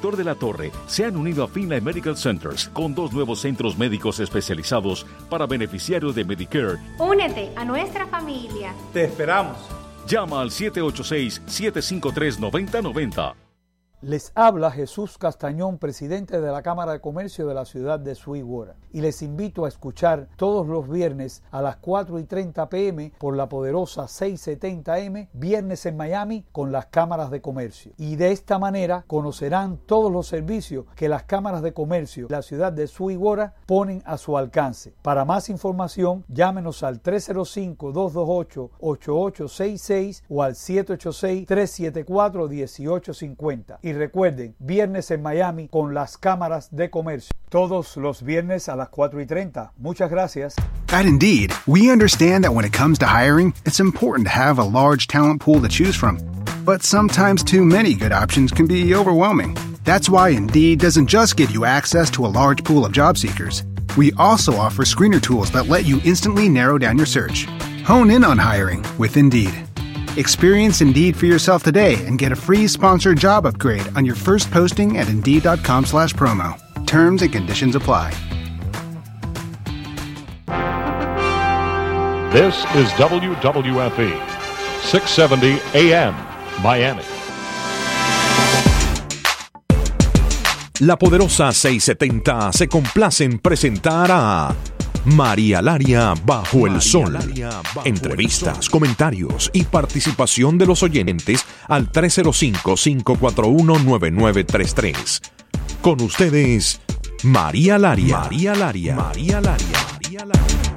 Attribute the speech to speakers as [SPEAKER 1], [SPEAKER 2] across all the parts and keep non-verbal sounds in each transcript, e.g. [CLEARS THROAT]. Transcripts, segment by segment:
[SPEAKER 1] Doctor de la Torre se han unido a Finlay Medical Centers con dos nuevos centros médicos especializados para beneficiarios de Medicare.
[SPEAKER 2] Únete a nuestra familia.
[SPEAKER 3] Te esperamos.
[SPEAKER 1] Llama al 786-753-9090.
[SPEAKER 4] Les habla Jesús Castañón, presidente de la Cámara de Comercio de la ciudad de Sweetwater, y les invito a escuchar todos los viernes a las 4 y 30 pm por la poderosa 670M, viernes en Miami con las cámaras de comercio. Y de esta manera conocerán todos los servicios que las cámaras de comercio de la ciudad de Sweetwater ponen a su alcance. Para más información, llámenos al 305-228-8866 o al 786-374-1850 y recuerden, viernes en Miami con las cámaras de comercio. Todos los viernes a las 4 y 30. Muchas gracias.
[SPEAKER 5] At Indeed, we understand that when it comes to hiring, it's important to have a large talent pool to choose from. But sometimes too many good options can be overwhelming. That's why Indeed doesn't just give you access to a large pool of job seekers. We also offer screener tools that let you instantly narrow down your search. Hone in on hiring with Indeed. Experience Indeed for yourself today and get a free sponsored job upgrade on your first posting at Indeed.com slash promo. Terms and conditions apply.
[SPEAKER 6] This is WWFE, 670 AM, Miami.
[SPEAKER 7] La poderosa 670 se complace en presentar a María Laria Bajo el Sol. Entrevistas, comentarios y participación de los oyentes al 305-541-9933. Con ustedes, María Laria. María Laria. María Laria. María Laria.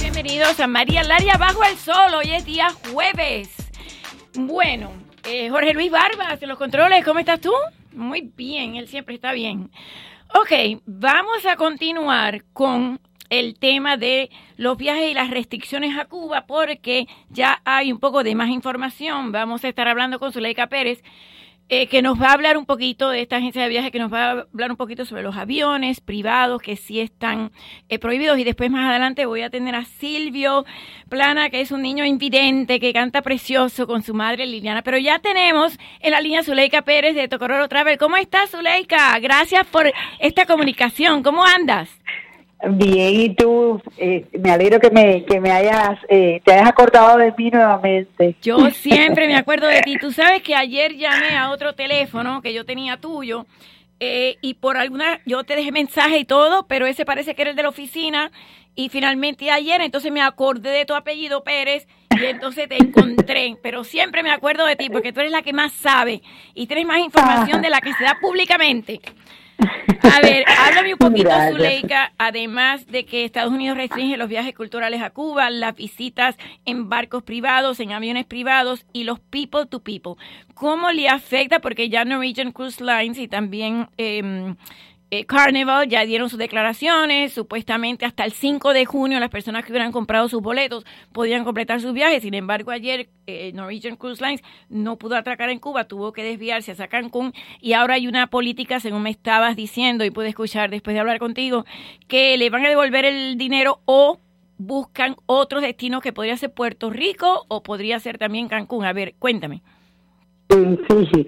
[SPEAKER 8] Bienvenidos a María Laria Bajo el Sol. Hoy es día jueves. Bueno, eh, Jorge Luis Barbas, de los controles, ¿cómo estás tú? Muy bien, él siempre está bien. Ok, vamos a continuar con el tema de los viajes y las restricciones a Cuba porque ya hay un poco de más información. Vamos a estar hablando con Zuleika Pérez, eh, que nos va a hablar un poquito de esta agencia de viajes, que nos va a hablar un poquito sobre los aviones privados que sí están eh, prohibidos. Y después más adelante voy a tener a Silvio Plana, que es un niño invidente, que canta precioso con su madre Liliana. Pero ya tenemos en la línea Zuleika Pérez de Tocororo Travel. ¿Cómo estás, Zuleika? Gracias por esta comunicación. ¿Cómo andas?
[SPEAKER 9] Bien, y tú, eh, me alegro que me, que me hayas, eh, te hayas acordado de mí nuevamente.
[SPEAKER 8] Yo siempre me acuerdo de ti. Tú sabes que ayer llamé a otro teléfono que yo tenía tuyo eh, y por alguna, yo te dejé mensaje y todo, pero ese parece que era el de la oficina y finalmente ayer, entonces me acordé de tu apellido Pérez y entonces te encontré, pero siempre me acuerdo de ti porque tú eres la que más sabe y tienes más información de la que se da públicamente. A ver, háblame un poquito,
[SPEAKER 9] Gracias.
[SPEAKER 8] Zuleika, además de que Estados Unidos restringe los viajes culturales a Cuba, las visitas en barcos privados, en aviones privados y los people to people. ¿Cómo le afecta? Porque ya Norwegian Cruise Lines y también eh, eh, Carnival ya dieron sus declaraciones, supuestamente hasta el 5 de junio las personas que hubieran comprado sus boletos podían completar sus viajes, sin embargo ayer eh, Norwegian Cruise Lines no pudo atracar en Cuba, tuvo que desviarse hacia Cancún y ahora hay una política, según me estabas diciendo y pude escuchar después de hablar contigo, que le van a devolver el dinero o buscan otros destinos que podría ser Puerto Rico o podría ser también Cancún. A ver, cuéntame.
[SPEAKER 9] Sí,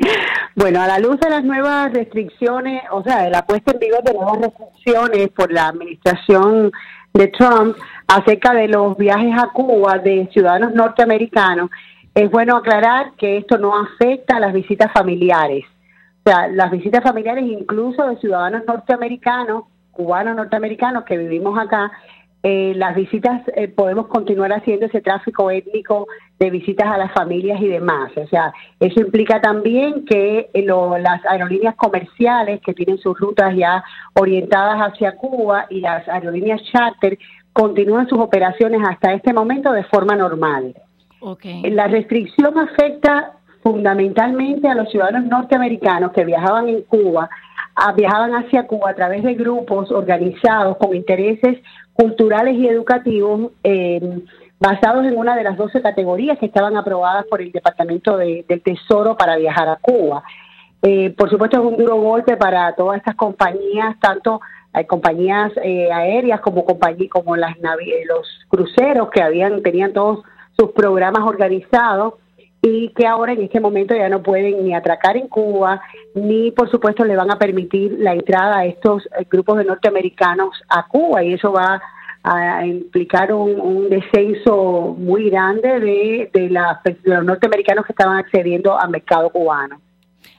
[SPEAKER 9] bueno, a la luz de las nuevas restricciones, o sea, de la puesta en vigor de nuevas restricciones por la administración de Trump acerca de los viajes a Cuba de ciudadanos norteamericanos, es bueno aclarar que esto no afecta a las visitas familiares. O sea, las visitas familiares incluso de ciudadanos norteamericanos, cubanos norteamericanos que vivimos acá, eh, las visitas eh, podemos continuar haciendo ese tráfico étnico de visitas a las familias y demás. O sea, eso implica también que eh, lo- las aerolíneas comerciales que tienen sus rutas ya orientadas hacia Cuba y las aerolíneas charter continúan sus operaciones hasta este momento de forma normal.
[SPEAKER 8] Okay.
[SPEAKER 9] La restricción afecta fundamentalmente a los ciudadanos norteamericanos que viajaban en Cuba, a- viajaban hacia Cuba a través de grupos organizados con intereses culturales y educativos eh, basados en una de las 12 categorías que estaban aprobadas por el Departamento de- del Tesoro para viajar a Cuba. Eh, por supuesto es un duro golpe para todas estas compañías, tanto hay compañías eh, aéreas como compañí- como las eh, los cruceros que habían tenían todos sus programas organizados y que ahora en este momento ya no pueden ni atracar en Cuba, ni por supuesto le van a permitir la entrada a estos eh, grupos de norteamericanos a Cuba y eso va a implicar un, descenso muy grande de, de, de, los norteamericanos que estaban accediendo al mercado cubano.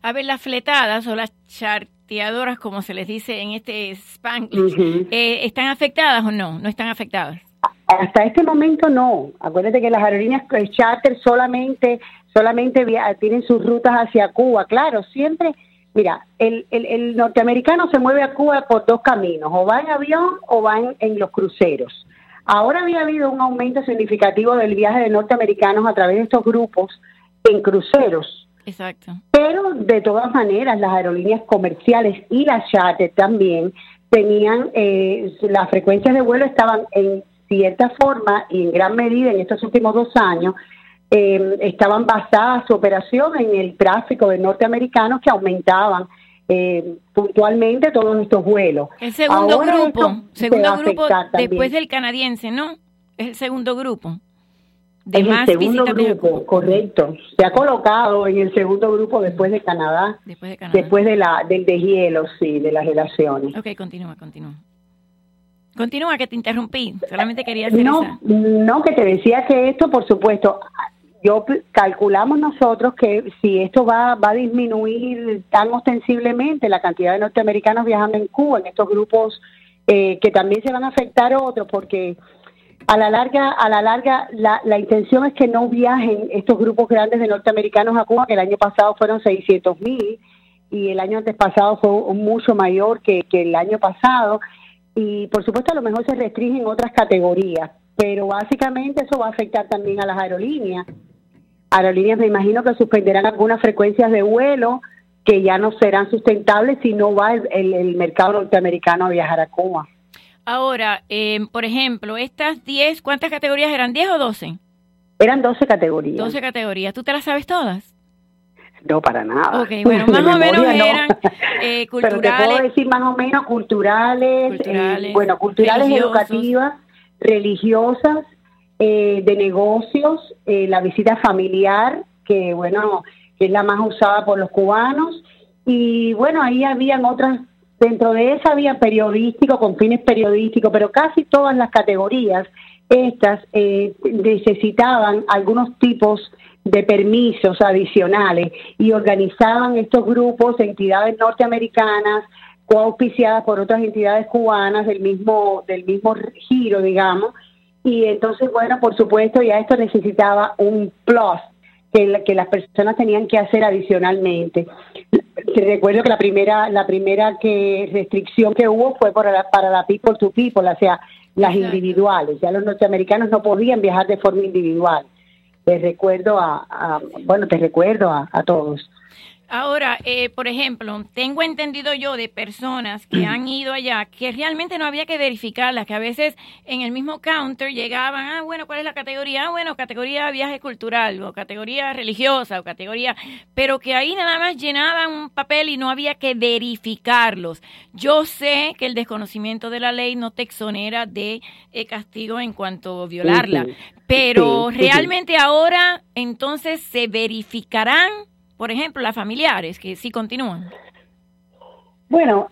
[SPEAKER 8] A ver, las fletadas o las charteadoras, como se les dice en este Spanglish, eh, ¿están afectadas o no? ¿No están afectadas?
[SPEAKER 9] Hasta este momento no. Acuérdate que las aerolíneas charter solamente, solamente tienen sus rutas hacia Cuba. Claro, siempre, mira, el, el, norteamericano se mueve a Cuba por dos caminos, o va en avión o va en, los cruceros. Ahora había habido un aumento significativo del viaje de norteamericanos a través de estos grupos en cruceros.
[SPEAKER 8] Exacto.
[SPEAKER 9] Pero de todas maneras, las aerolíneas comerciales y las charter también tenían, eh, las frecuencias de vuelo estaban en cierta forma y en gran medida en estos últimos dos años eh, estaban basadas su operación en el tráfico de norteamericanos que aumentaban eh, puntualmente todos estos vuelos.
[SPEAKER 8] El segundo grupo, segundo grupo después del canadiense, ¿no? Es el segundo grupo.
[SPEAKER 9] De es el segundo grupo, correcto. Se ha colocado en el segundo grupo después de Canadá, después de, Canadá. Después de la del deshielo, sí, de las relaciones.
[SPEAKER 8] Ok, continúa, continúa. Continúa, que te interrumpí. Solamente quería decir
[SPEAKER 9] No, no, que te decía que esto, por supuesto, yo calculamos nosotros que si esto va, va a disminuir tan ostensiblemente la cantidad de norteamericanos viajando en Cuba, en estos grupos eh, que también se van a afectar otros, porque a la larga, a la larga, la, la intención es que no viajen estos grupos grandes de norteamericanos a Cuba, que el año pasado fueron 600 mil y el año antes pasado fue mucho mayor que, que el año pasado y por supuesto a lo mejor se restringen otras categorías, pero básicamente eso va a afectar también a las aerolíneas. Aerolíneas me imagino que suspenderán algunas frecuencias de vuelo que ya no serán sustentables si no va el, mercado norteamericano a viajar a Cuba.
[SPEAKER 8] Ahora, eh, por ejemplo, estas 10, ¿cuántas categorías eran? ¿10 o 12?
[SPEAKER 9] Eran 12 categorías.
[SPEAKER 8] 12 categorías. ¿Tú te las sabes todas?
[SPEAKER 9] No, para nada.
[SPEAKER 8] Ok, bueno, más o [LAUGHS] menos eran eh, culturales. [LAUGHS] Pero te
[SPEAKER 9] puedo decir más o menos culturales, eh, bueno, culturales educativas, religiosas, eh, de negocios, eh, la visita familiar, que bueno, que es la más usada por los cubanos, y bueno, ahí habían otras, dentro de esa había periodístico, con fines periodísticos, pero casi todas las categorías, estas necesitaban algunos tipos de permisos adicionales y organizaban estos grupos, entidades norteamericanas, coauspiciadas por otras entidades cubanas del mismo, del mismo giro, digamos, y entonces, bueno, por supuesto, ya esto necesitaba un plus que, que las personas tenían que hacer adicionalmente. Recuerdo que la primera, la primera que restricción que hubo fue para la, para la people to people, o sea, las individuales. Ya los norteamericanos no podían viajar de forma individual te recuerdo a, bueno, te recuerdo a, todos.
[SPEAKER 8] Ahora, eh, por ejemplo, tengo entendido yo de personas que [CLEARS THROAT] han ido allá que realmente no había que verificarlas, que a veces en el mismo counter llegaban, ah, bueno, ¿cuál es la categoría? Ah, bueno, categoría viaje cultural o categoría religiosa o categoría, pero que ahí nada más llenaban un papel y no había que verificarlos. Yo sé que el desconocimiento de la ley no te exonera de eh, castigo en cuanto a violarla, pero realmente ahora entonces se verificarán, por ejemplo, las familiares que sí continúan.
[SPEAKER 9] Bueno,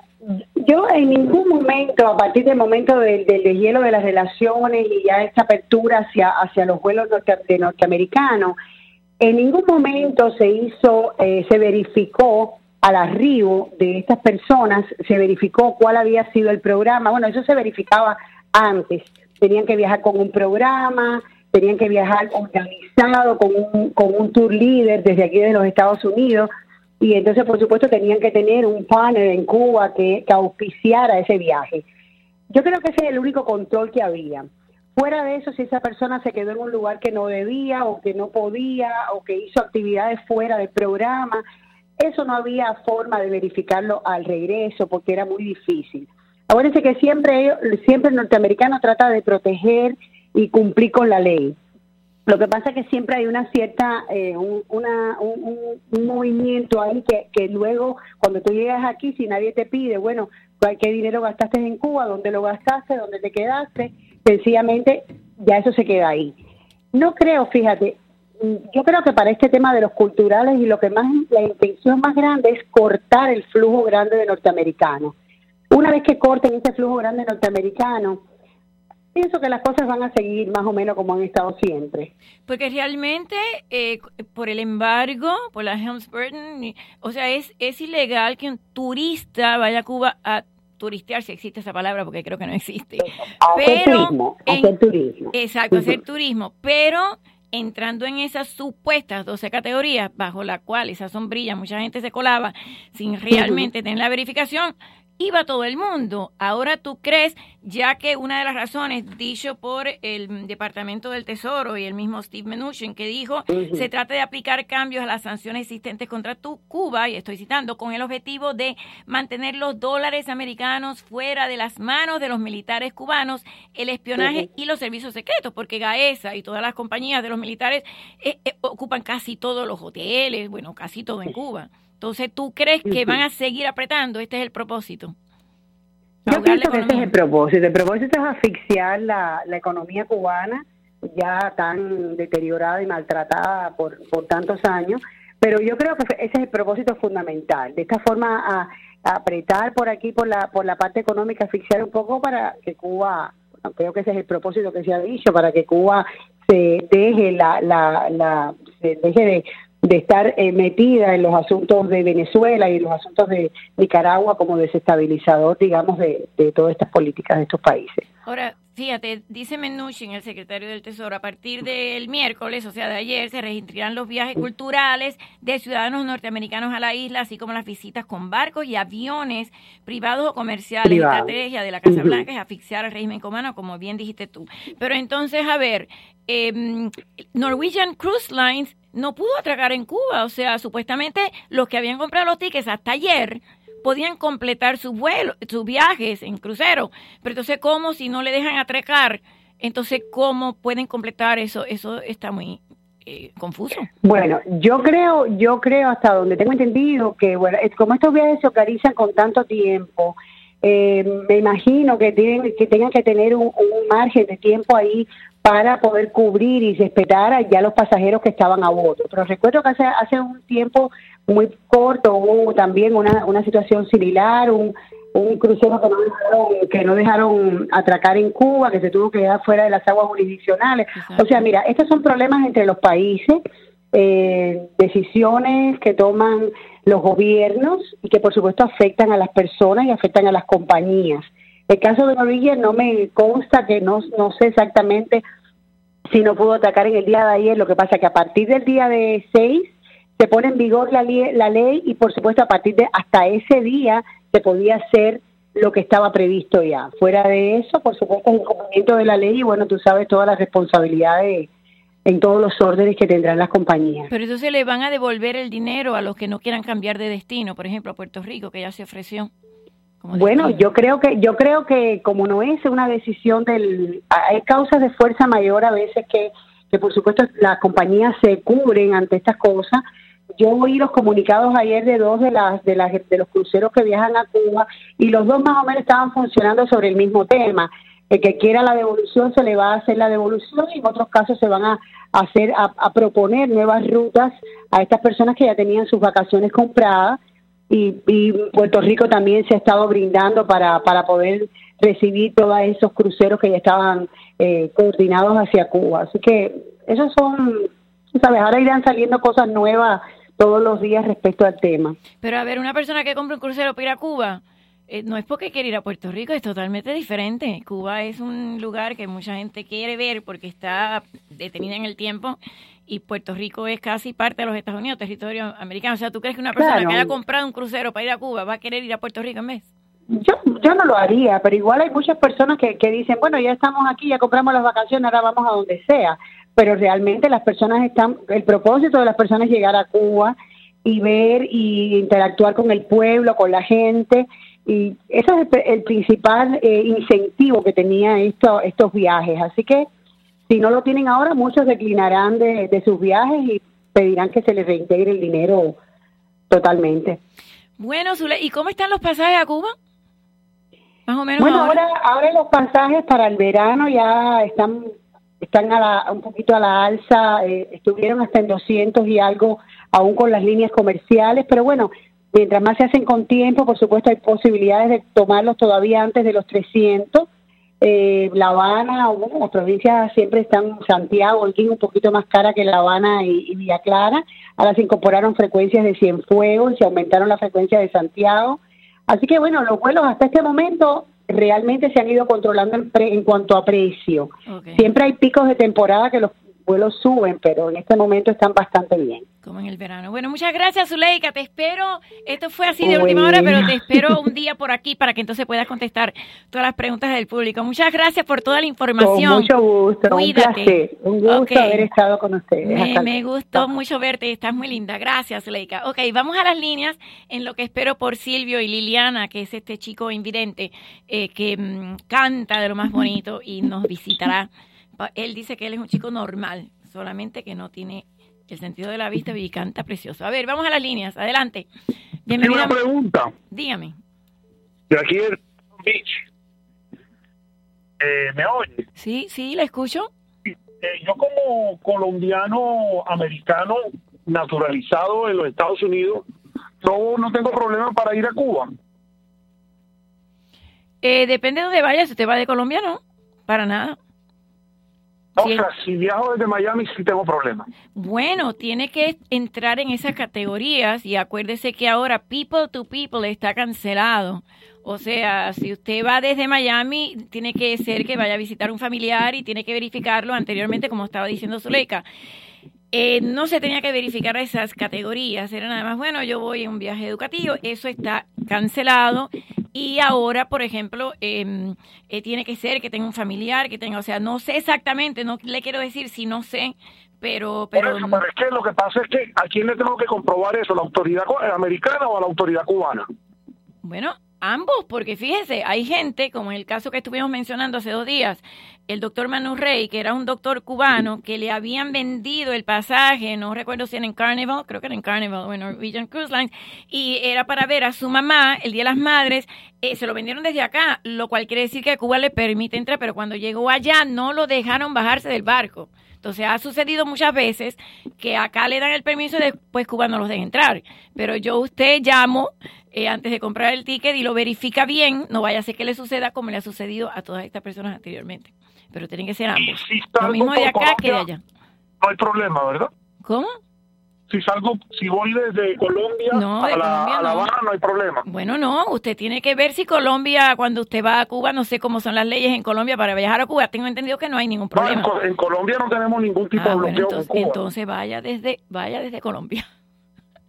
[SPEAKER 9] yo en ningún momento, a partir del momento del, del deshielo de las relaciones y ya esta apertura hacia, hacia los vuelos de norteamericanos, en ningún momento se hizo, eh, se verificó al arribo de estas personas, se verificó cuál había sido el programa. Bueno, eso se verificaba antes. Tenían que viajar con un programa, tenían que viajar organizado con un, con un tour líder desde aquí de los Estados Unidos y entonces por supuesto tenían que tener un panel en Cuba que, auspiciara ese viaje. Yo creo que ese es el único control que había. Fuera de eso, si esa persona se quedó en un lugar que no debía o que no podía o que hizo actividades fuera del programa, eso no había forma de verificarlo al regreso porque era muy difícil. Acuérdense que siempre, siempre el norteamericano trata de proteger y cumplir con la ley. Lo que pasa es que siempre hay una cierta, eh, un, un, movimiento ahí que, que luego, cuando tú llegas aquí, si nadie te pide, bueno, ¿qué dinero gastaste en Cuba? ¿Dónde lo gastaste? ¿Dónde te quedaste? Sencillamente, ya eso se queda ahí. No creo, fíjate, yo creo que para este tema de los culturales y lo que más, la intención más grande es cortar el flujo grande de norteamericanos. Una vez que corten ese flujo grande norteamericano, pienso que las cosas van a seguir más o menos como han estado siempre.
[SPEAKER 8] Porque realmente eh, por el embargo, por la Helms-Burton, o sea, es, es ilegal que un turista vaya a Cuba a turistear, si existe esa palabra, porque creo que no existe.
[SPEAKER 9] Hacer turismo, hacer turismo.
[SPEAKER 8] Exacto, hacer turismo, pero entrando en esas supuestas 12 categorías bajo la cual esa sombrilla mucha gente se colaba sin realmente tener la verificación, iba todo el mundo. Ahora tú crees, ya que una de las razones dicho por el Departamento del Tesoro y el mismo Steve Mnuchin que dijo, se trata de aplicar cambios a las sanciones existentes contra tu Cuba, y estoy citando, con el objetivo de mantener los dólares americanos fuera de las manos de los militares cubanos, el espionaje y los servicios secretos, porque GAESA y todas las compañías de los militares eh, eh, ocupan casi todos los hoteles, bueno, casi todo en Cuba. Entonces, ¿tú crees que van a seguir apretando? Este es el propósito.
[SPEAKER 9] Yo pienso que ese es el propósito. El propósito es asfixiar la, la economía cubana, ya tan deteriorada y maltratada por, por tantos años. Pero yo creo que ese es el propósito fundamental. De esta forma, a, apretar por aquí, por la, por la parte económica, asfixiar un poco para que Cuba, creo que ese es el propósito que se ha dicho, para que Cuba se deje la, la, la se deje de de estar eh, metida en los asuntos de Venezuela y los asuntos de Nicaragua como desestabilizador, digamos, de, de todas estas políticas de estos países.
[SPEAKER 8] Ahora, fíjate, dice Menuchin, el secretario del Tesoro, a partir del miércoles, o sea, de ayer, se registrarán los viajes culturales de ciudadanos norteamericanos a la isla, así como las visitas con barcos y aviones privados o comerciales. La estrategia de la Casa Blanca es asfixiar al régimen cubano, como bien dijiste tú. Pero entonces, a ver, eh, Norwegian Cruise Lines no pudo atracar en Cuba. O sea, supuestamente los que habían comprado los tickets hasta ayer podían completar sus vuelos, sus viajes en crucero. Pero entonces, ¿cómo si no le dejan atracar? Entonces, ¿cómo pueden completar eso? Eso está muy eh, confuso.
[SPEAKER 9] Bueno, yo creo, yo creo hasta donde tengo entendido que, bueno, como estos viajes se organizan con tanto tiempo, eh, me imagino que tienen que tengan que tener un, margen de tiempo ahí para poder cubrir y respetar a ya los pasajeros que estaban a bordo. Pero recuerdo que hace, hace un tiempo muy corto hubo también una, una situación similar, un, un crucero que no, dejaron, que no dejaron atracar en Cuba, que se tuvo que quedar fuera de las aguas jurisdiccionales. O sea, mira, estos son problemas entre los países, eh, decisiones que toman los gobiernos y que por supuesto afectan a las personas y afectan a las compañías. El caso de Norwegian no me consta que no, no sé exactamente si no pudo atacar en el día de ayer. Lo que pasa que a partir del día de 6 se pone en vigor la, la ley y por supuesto a partir de hasta ese día se podía hacer lo que estaba previsto ya. Fuera de eso, por supuesto, el cumplimiento de la ley y bueno, tú sabes todas las responsabilidades en todos los órdenes que tendrán las compañías.
[SPEAKER 8] Pero entonces le van a devolver el dinero a los que no quieran cambiar de destino, por ejemplo, a Puerto Rico, que ya se ofreció.
[SPEAKER 9] Bueno, yo creo que yo creo que como no es una decisión del hay causas de fuerza mayor a veces que que por supuesto las compañías se cubren ante estas cosas. Yo oí los comunicados ayer de dos de las de las de los cruceros que viajan a Cuba y los dos más o menos estaban funcionando sobre el mismo tema. El que quiera la devolución se le va a hacer la devolución y en otros casos se van a hacer a proponer nuevas rutas a estas personas que ya tenían sus vacaciones compradas y, Puerto Rico también se ha estado brindando para, para poder recibir todos esos cruceros que ya estaban eh, coordinados hacia Cuba. Así que esos son, ¿sabes? Ahora irán saliendo cosas nuevas todos los días respecto al tema.
[SPEAKER 8] Pero a ver, una persona que compra un crucero para ir a Cuba, eh, no es porque quiere ir a Puerto Rico, es totalmente diferente. Cuba es un lugar que mucha gente quiere ver porque está detenida en el tiempo y Puerto Rico es casi parte de los Estados Unidos, territorio americano. O sea, ¿tú crees que una persona que haya comprado un crucero para ir a Cuba va a querer ir a Puerto Rico en vez?
[SPEAKER 9] Yo, yo no lo haría, pero igual hay muchas personas que, que dicen, bueno, ya estamos aquí, ya compramos las vacaciones, ahora vamos a donde sea. Pero realmente las personas están, el propósito de las personas es llegar a Cuba y ver y interactuar con el pueblo, con la gente. Y ese es el, principal eh, incentivo que tenía esto, estos viajes. Así que si no lo tienen ahora, muchos declinarán de, sus viajes y pedirán que se les reintegre el dinero totalmente.
[SPEAKER 8] Bueno, ¿y cómo están los pasajes a Cuba?
[SPEAKER 9] Más o menos. Bueno, ahora, ahora, los pasajes para el verano ya están están a la, un poquito a la alza, eh, estuvieron hasta en 200 y algo, aún con las líneas comerciales, pero bueno, mientras más se hacen con tiempo, por supuesto hay posibilidades de tomarlos todavía antes de los 300. Eh, la Habana, bueno, las provincias siempre están, Santiago, el un poquito más cara que La Habana y, y Villa Clara, ahora se incorporaron frecuencias de Cienfuegos, se aumentaron la frecuencia de Santiago, así que bueno, los vuelos hasta este momento realmente se han ido controlando en, en cuanto a precio. Siempre hay picos de temporada que los vuelos suben, pero en este momento están bastante bien.
[SPEAKER 8] Como en el verano. Bueno, muchas gracias, Zuleika. Te espero. Esto fue así de última hora, pero te espero un día por aquí para que entonces puedas contestar todas las preguntas del público. Muchas gracias por toda la información.
[SPEAKER 9] Con mucho gusto.
[SPEAKER 8] Cuídate.
[SPEAKER 9] Un, gusto haber estado con ustedes.
[SPEAKER 8] Me, gustó mucho verte. Estás muy linda. Gracias, Zuleika. Ok, vamos a las líneas en lo que espero por Silvio y Liliana, que es este chico invidente eh, que mm, canta de lo más bonito y nos visitará él dice que él es un chico normal, solamente que no tiene el sentido de la vista y canta precioso. A ver, vamos a las líneas. Adelante.
[SPEAKER 3] Bienvenido. una pregunta.
[SPEAKER 8] Dígame.
[SPEAKER 3] De aquí en Beach. Eh, ¿Me oye?
[SPEAKER 8] Sí, sí, la escucho.
[SPEAKER 3] Eh, yo como colombiano americano naturalizado en los Estados Unidos, no, no tengo problema para ir a Cuba.
[SPEAKER 8] Eh, depende de dónde vayas, si te va de Colombia, no, para nada.
[SPEAKER 3] O sea, si viajo desde Miami sí tengo problemas.
[SPEAKER 8] Bueno, tiene que entrar en esas categorías y acuérdese que ahora People to People está cancelado. O sea, si usted va desde Miami, tiene que ser que vaya a visitar un familiar y tiene que verificarlo anteriormente, como estaba diciendo Zuleika. Eh, no se tenía que verificar esas categorías, era nada más, bueno, yo voy en un viaje educativo, eso está cancelado y ahora, por ejemplo, em, eh, tiene que ser que tenga un familiar, que tenga, o sea, no sé exactamente, no le quiero decir si no sé, pero... pero,
[SPEAKER 3] eso, pero es que lo que pasa es que a quién le tengo que comprobar eso, la autoridad americana o a la autoridad cubana.
[SPEAKER 8] Bueno, Ambos, porque fíjese, hay gente, como en el caso que estuvimos mencionando hace dos días, el doctor Manu Rey, que era un doctor cubano, que le habían vendido el pasaje, no recuerdo si era en Carnival, creo que era en Carnival o en Norwegian Cruise Lines, y era para ver a su mamá el Día de las Madres, eh, se lo vendieron desde acá, lo cual quiere decir que a Cuba le permite entrar, pero cuando llegó allá no lo dejaron bajarse del barco. Entonces ha sucedido muchas veces que acá le dan el permiso y después Cuba no los deja entrar. Pero yo usted llamo eh, antes de comprar el ticket y lo verifica bien, no vaya a ser que le suceda como le ha sucedido a todas estas personas anteriormente. Pero tienen que ser ambos. lo mismo de acá que de allá.
[SPEAKER 3] No hay problema, ¿verdad?
[SPEAKER 8] ¿Cómo?
[SPEAKER 3] Si salgo, si voy desde Colombia a, la, Habana, no. hay problema.
[SPEAKER 8] Bueno, no, usted tiene que ver si Colombia, cuando usted va a Cuba, no sé cómo son las leyes en Colombia para viajar a Cuba, tengo entendido que no hay ningún problema.
[SPEAKER 3] en, Colombia no tenemos ningún tipo de ah, bloqueo
[SPEAKER 8] entonces, entonces, vaya desde, vaya desde Colombia.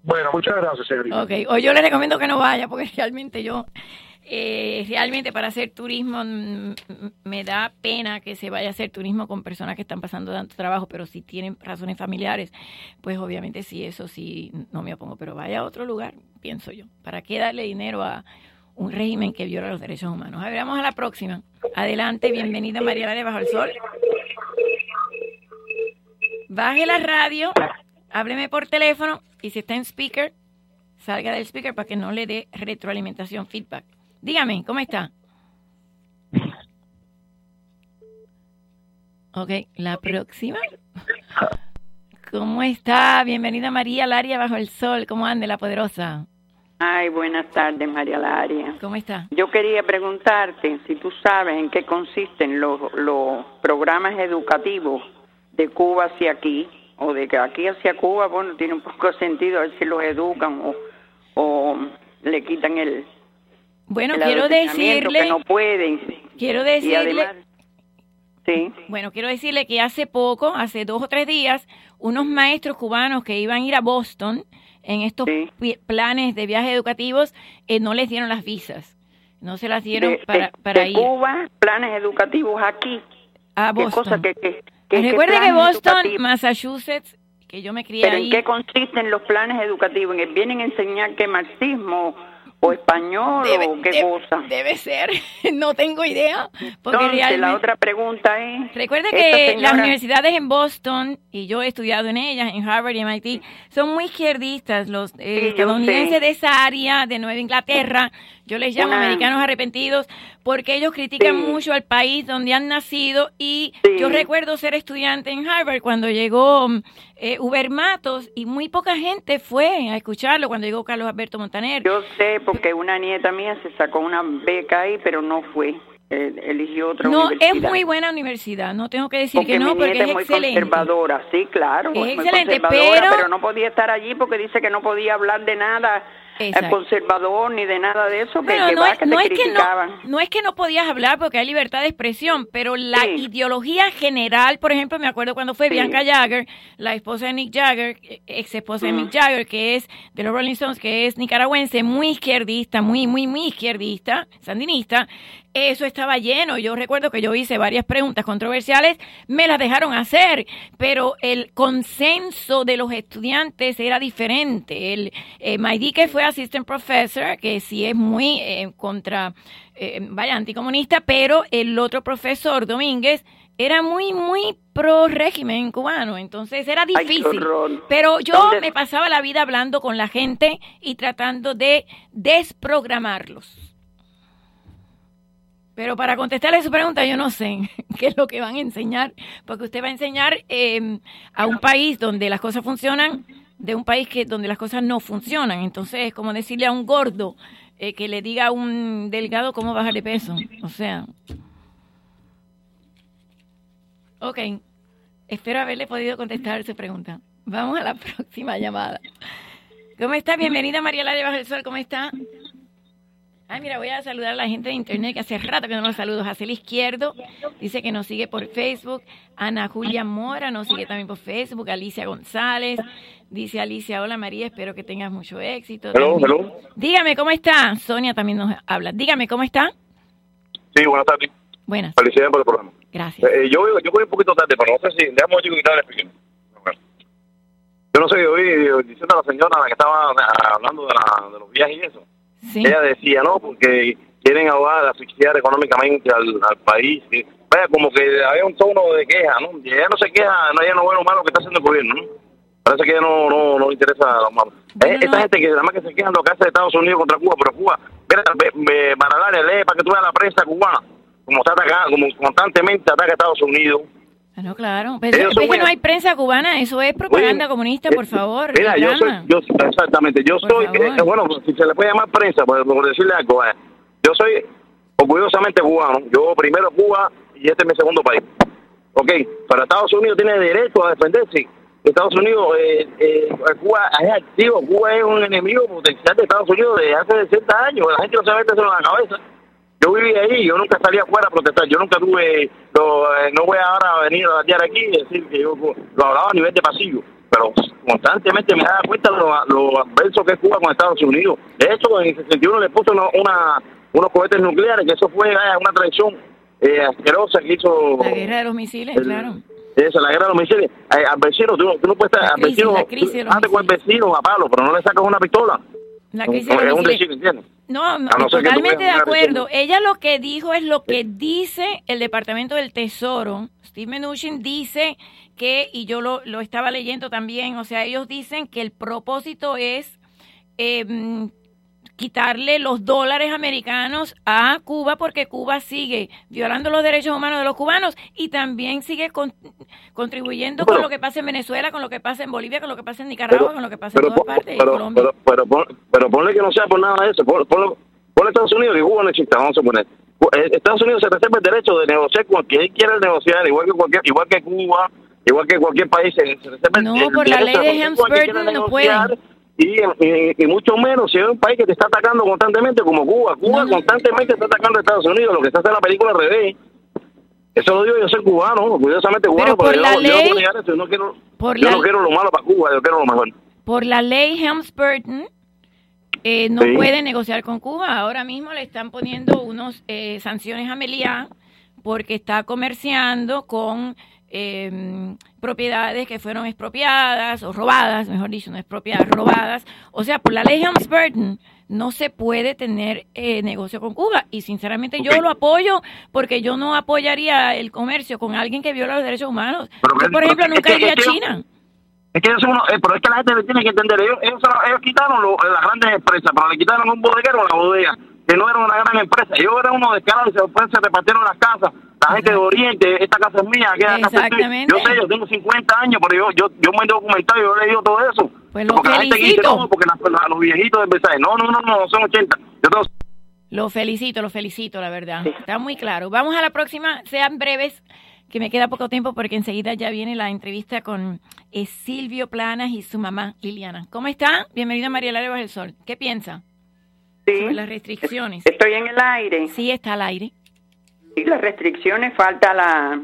[SPEAKER 3] Bueno, muchas gracias, señorita.
[SPEAKER 8] Ok, o yo le recomiendo que no vaya, porque realmente yo eh, realmente para hacer turismo mm, me da pena que se vaya a hacer turismo con personas que están pasando tanto trabajo, pero si tienen razones familiares, pues obviamente sí, eso sí, no me opongo, pero vaya a otro lugar, pienso yo. ¿Para qué darle dinero a un régimen que viola los derechos humanos? A ver, vamos a la próxima. Adelante, bienvenida María Lara Bajo el Sol. Baje la radio, hábleme por teléfono y si está en speaker, salga del speaker para que no le dé retroalimentación, feedback. Dígame, ¿cómo está? Ok, la próxima. ¿Cómo está? Bienvenida María Laria Bajo el Sol. ¿Cómo ande la poderosa?
[SPEAKER 10] Ay, buenas tardes, María Laria.
[SPEAKER 8] ¿Cómo está?
[SPEAKER 10] Yo quería preguntarte si tú sabes en qué consisten los, los programas educativos de Cuba hacia aquí, o de que aquí hacia Cuba, bueno, tiene un poco de sentido a ver si los educan o, o le quitan el,
[SPEAKER 8] bueno, quiero decirle
[SPEAKER 10] que no pueden.
[SPEAKER 8] Quiero decirle
[SPEAKER 10] Sí.
[SPEAKER 8] Bueno, quiero decirle que hace poco, hace dos o tres días, unos maestros cubanos que iban a ir a Boston en estos planes de viajes educativos eh, no les dieron las visas. No se las dieron para, para ir.
[SPEAKER 10] Cuba, planes educativos aquí.
[SPEAKER 8] A Boston.
[SPEAKER 10] que, que,
[SPEAKER 8] Recuerde que Boston, Massachusetts, que yo me crié
[SPEAKER 10] ¿Pero en qué consisten los planes educativos? ¿Vienen a enseñar que marxismo o español o qué cosa.
[SPEAKER 8] Debe ser, [LAUGHS] no tengo idea. Porque
[SPEAKER 10] Entonces, la otra pregunta es...
[SPEAKER 8] Recuerde que las universidades en Boston, y yo he estudiado en ellas, en Harvard y MIT, son muy izquierdistas. Los eh, estadounidenses de esa área de Nueva Inglaterra Yo les llamo americanos arrepentidos porque ellos critican
[SPEAKER 10] Sí.
[SPEAKER 8] mucho al país donde han nacido y
[SPEAKER 10] Sí.
[SPEAKER 8] yo recuerdo ser estudiante en Harvard cuando llegó mm, eh, Uber Matos y muy poca gente fue a escucharlo cuando llegó Carlos Alberto Montaner.
[SPEAKER 10] Yo sé porque una nieta mía se sacó una beca ahí, pero no fue. Eh, eligió otra
[SPEAKER 8] No,
[SPEAKER 10] universidad.
[SPEAKER 8] es muy buena universidad, no tengo que decir
[SPEAKER 10] Porque
[SPEAKER 8] que no,
[SPEAKER 10] mi
[SPEAKER 8] porque
[SPEAKER 10] nieta
[SPEAKER 8] es
[SPEAKER 10] es muy
[SPEAKER 8] excelente.
[SPEAKER 10] conservadora, sí, claro.
[SPEAKER 8] Es
[SPEAKER 10] muy
[SPEAKER 8] excelente,
[SPEAKER 10] conservadora,
[SPEAKER 8] pero-
[SPEAKER 10] pero no podía estar allí porque dice que no podía hablar de nada
[SPEAKER 8] Exacto.
[SPEAKER 10] conservador ni de nada de eso, que, que
[SPEAKER 8] no, es,
[SPEAKER 10] que
[SPEAKER 8] no
[SPEAKER 10] te
[SPEAKER 8] es que
[SPEAKER 10] criticaban.
[SPEAKER 8] no, no es que no podías hablar porque hay libertad de expresión, pero la
[SPEAKER 10] Sí.
[SPEAKER 8] ideología general, por ejemplo, me acuerdo cuando fue
[SPEAKER 10] Sí.
[SPEAKER 8] Bianca Jagger, la esposa de Nick Jagger, eh, ex esposa de
[SPEAKER 10] Mm.
[SPEAKER 8] Mick Jagger, que es de los Rolling Stones, que es nicaragüense, muy izquierdista, muy, muy, muy izquierdista, sandinista, eso estaba lleno. Yo recuerdo que yo hice varias preguntas controversiales, me las dejaron hacer, pero el consenso de los estudiantes era diferente. El eh, Maidí, que fue assistant professor, que sí es muy eh, contra, eh, vaya, anticomunista, pero el otro profesor, Domínguez, era muy, muy pro régimen cubano, entonces era difícil. Pero yo
[SPEAKER 10] ¿Dónde-
[SPEAKER 8] me pasaba la vida hablando con la gente y tratando de desprogramarlos. Pero para contestarle su pregunta, yo no sé [LAUGHS] qué es lo que van a enseñar, porque usted va a enseñar eh, a un país donde las cosas funcionan, de un país que donde las cosas no funcionan. Entonces, es como decirle a un gordo eh, que le diga a un delgado cómo bajar de peso. O sea. Ok, espero haberle podido contestar su pregunta. Vamos a la [LAUGHS] próxima llamada. ¿Cómo está? Bienvenida María Lara Bajo el Sol, ¿cómo está? Ay, mira, voy a saludar a la gente de internet que hace rato que no los saludo. Hacia el izquierdo dice que nos sigue por Facebook. Ana Julia Mora nos sigue también por Facebook. Alicia González dice Alicia, hola María, espero que tengas mucho éxito.
[SPEAKER 3] Hello, hello.
[SPEAKER 8] Dígame, ¿cómo está? Sonia también nos habla. Dígame, ¿cómo está?
[SPEAKER 3] Sí, buenas tardes.
[SPEAKER 8] Buenas,
[SPEAKER 3] Felicidades por el programa.
[SPEAKER 8] gracias.
[SPEAKER 3] Eh, yo, yo voy un poquito tarde, pero no sé si... Déjame quitar expliquen. Bueno. Yo no sé, eh, diciendo a la señora la que estaba hablando de, la, de los viajes y eso.
[SPEAKER 8] Sí.
[SPEAKER 3] Ella decía, no, porque quieren ahogar, asfixiar económicamente al, al país. Y, vaya, como que había un tono de queja, ¿no? Y ella no se queja, no, ella no ve lo malo que está haciendo el gobierno, ¿no? Parece que no, no, no le interesa lo malo.
[SPEAKER 8] Bueno,
[SPEAKER 3] Eh, Esta
[SPEAKER 8] no.
[SPEAKER 3] gente que nada más que se quejan lo que hace Estados Unidos contra Cuba, pero Cuba, mira, ve, ve, Maralaria, lee para que tú veas la prensa cubana, como está atacando, como constantemente ataca a Estados Unidos.
[SPEAKER 8] Ah, no, claro. Pero
[SPEAKER 3] Ellos
[SPEAKER 8] es que no hay prensa cubana, eso es propaganda
[SPEAKER 3] Oye,
[SPEAKER 8] comunista,
[SPEAKER 3] eh,
[SPEAKER 8] por favor.
[SPEAKER 3] Mira, yo soy, yo, exactamente, yo
[SPEAKER 8] Por
[SPEAKER 3] soy, eh, bueno, si se le puede llamar prensa, por, por decirle algo, eh, yo soy orgullosamente cubano, yo primero Cuba y este es mi segundo país. Ok, pero Estados Unidos tiene derecho a defenderse. Estados Unidos, eh, eh, Cuba es activo, Cuba es un enemigo potencial de Estados Unidos desde hace 60 años, la gente no se mete eso en la cabeza. Yo viví ahí, yo nunca salí afuera a protestar, yo nunca tuve, lo, eh, no voy ahora a venir a batear aquí y decir que yo lo hablaba a nivel de pasillo, pero constantemente me daba cuenta de lo, lo adverso que es Cuba con Estados Unidos. De hecho, en el 61 le puso una, una- unos cohetes nucleares, que eso fue eh, una traición eh, asquerosa que hizo...
[SPEAKER 8] La guerra de los misiles,
[SPEAKER 3] el-
[SPEAKER 8] claro.
[SPEAKER 3] Esa, la guerra de los misiles. Eh, al vecino, tú, no- tú no puedes estar al vecino, ande con el vecino a palo, pero no le sacas una pistola.
[SPEAKER 8] La
[SPEAKER 3] es un decir, ¿entiendes?
[SPEAKER 8] No, no,
[SPEAKER 3] que
[SPEAKER 8] totalmente de acuerdo. Ella lo que dijo es lo que dice el Departamento del Tesoro. Steve Mnuchin dice que, y yo lo, lo estaba leyendo también, o sea, ellos dicen que el propósito es eh, quitarle los dólares americanos a Cuba porque Cuba sigue violando los derechos humanos de los cubanos y también sigue con- contribuyendo con lo que pasa en Venezuela, con lo que pasa en Bolivia, con lo que pasa en Nicaragua,
[SPEAKER 3] Pero-
[SPEAKER 8] con lo que pasa en todas partes,
[SPEAKER 3] pero,
[SPEAKER 8] Colombia.
[SPEAKER 3] pero, pero, pon- pero ponle que no sea por nada de eso. Pon- Ponle, ponle Estados Unidos que Cuba no vamos a poner. Eh, Estados Unidos se reserva el derecho de negociar con quien quiera negociar, igual que cualquier, igual que Cuba, igual que cualquier país. Se, se reserva el-
[SPEAKER 8] No,
[SPEAKER 3] el
[SPEAKER 8] por la
[SPEAKER 3] derecho
[SPEAKER 8] ley de Helms-Burton no pueden.
[SPEAKER 3] Y, y, y mucho menos si es un país que te está atacando constantemente como Cuba. Cuba
[SPEAKER 8] No, no.
[SPEAKER 3] constantemente está atacando a Estados Unidos, lo que está haciendo la película al revés. Eso lo digo yo, soy cubano, orgullosamente cubano,
[SPEAKER 8] Pero por
[SPEAKER 3] yo,
[SPEAKER 8] la
[SPEAKER 3] no- yo no
[SPEAKER 8] ley-
[SPEAKER 3] negar eso, yo no quiero,
[SPEAKER 8] por
[SPEAKER 3] yo
[SPEAKER 8] la-
[SPEAKER 3] no quiero lo malo para Cuba, yo quiero lo mejor.
[SPEAKER 8] por la ley Helms-Burton eh, no
[SPEAKER 3] Sí.
[SPEAKER 8] puede negociar con Cuba. Ahora mismo le están poniendo unos eh, sanciones a Meliá porque está comerciando con eh, propiedades que fueron expropiadas o robadas, mejor dicho, no expropiadas, robadas. O sea, por la ley Helms-Burton no se puede tener eh, negocio con Cuba. Y sinceramente yo lo apoyo porque yo no apoyaría el comercio con alguien que viola los derechos humanos.
[SPEAKER 3] Pero
[SPEAKER 8] Yo, por ejemplo,
[SPEAKER 3] pero
[SPEAKER 8] nunca
[SPEAKER 3] es que-
[SPEAKER 8] iría a
[SPEAKER 3] es que-
[SPEAKER 8] China.
[SPEAKER 3] Es que eso uno, eh, pero es que la gente tiene que entender, ellos, ellos, ellos quitaron lo- las grandes empresas, pero le quitaron a un bodeguero la bodega, que no era una gran empresa. Yo era uno descarados, después se repartieron las casas. La gente de Oriente, esta casa es mía, aquella casa es mía. Yo sé, yo tengo 50 años, pero yo, yo, yo me he documentado y yo he leído todo eso.
[SPEAKER 8] Pues
[SPEAKER 3] porque la gente dice, no, porque los viejitos de mensaje. No, no, no, no, son 80. Yo tengo
[SPEAKER 8] lo felicito, lo felicito, la verdad. Está muy claro. Vamos a la próxima, sean breves, que me queda poco tiempo porque enseguida ya viene la entrevista con eh, Silvio Planas y su mamá Liliana. ¿Cómo está? Bienvenido a María Lara del Sol. ¿Qué piensa?
[SPEAKER 10] Sí.
[SPEAKER 8] Sobre las restricciones.
[SPEAKER 10] Estoy en el aire.
[SPEAKER 8] Sí, está al aire.
[SPEAKER 10] Sí, las restricciones, falta la,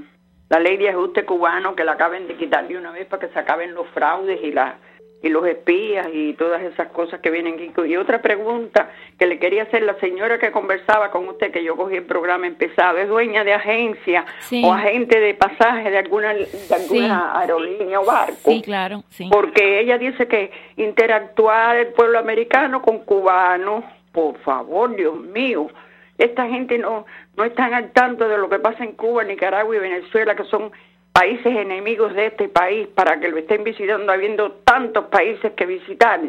[SPEAKER 10] la ley de ajuste cubano que la acaben de quitar de una vez para que se acaben los fraudes y la y los espías y todas esas cosas que vienen aquí. Y otra pregunta que le quería hacer la señora que conversaba con usted, que yo cogí el programa empezado, ¿es dueña de agencia o agente de pasaje de alguna, de alguna aerolínea o barco?
[SPEAKER 8] Sí, claro, sí.
[SPEAKER 10] Porque ella dice que interactuar el pueblo americano con cubanos, por favor, Dios mío, esta gente no, no están al tanto de lo que pasa en Cuba, Nicaragua y Venezuela, que son países enemigos de este país para que lo estén visitando, habiendo tantos países que visitar.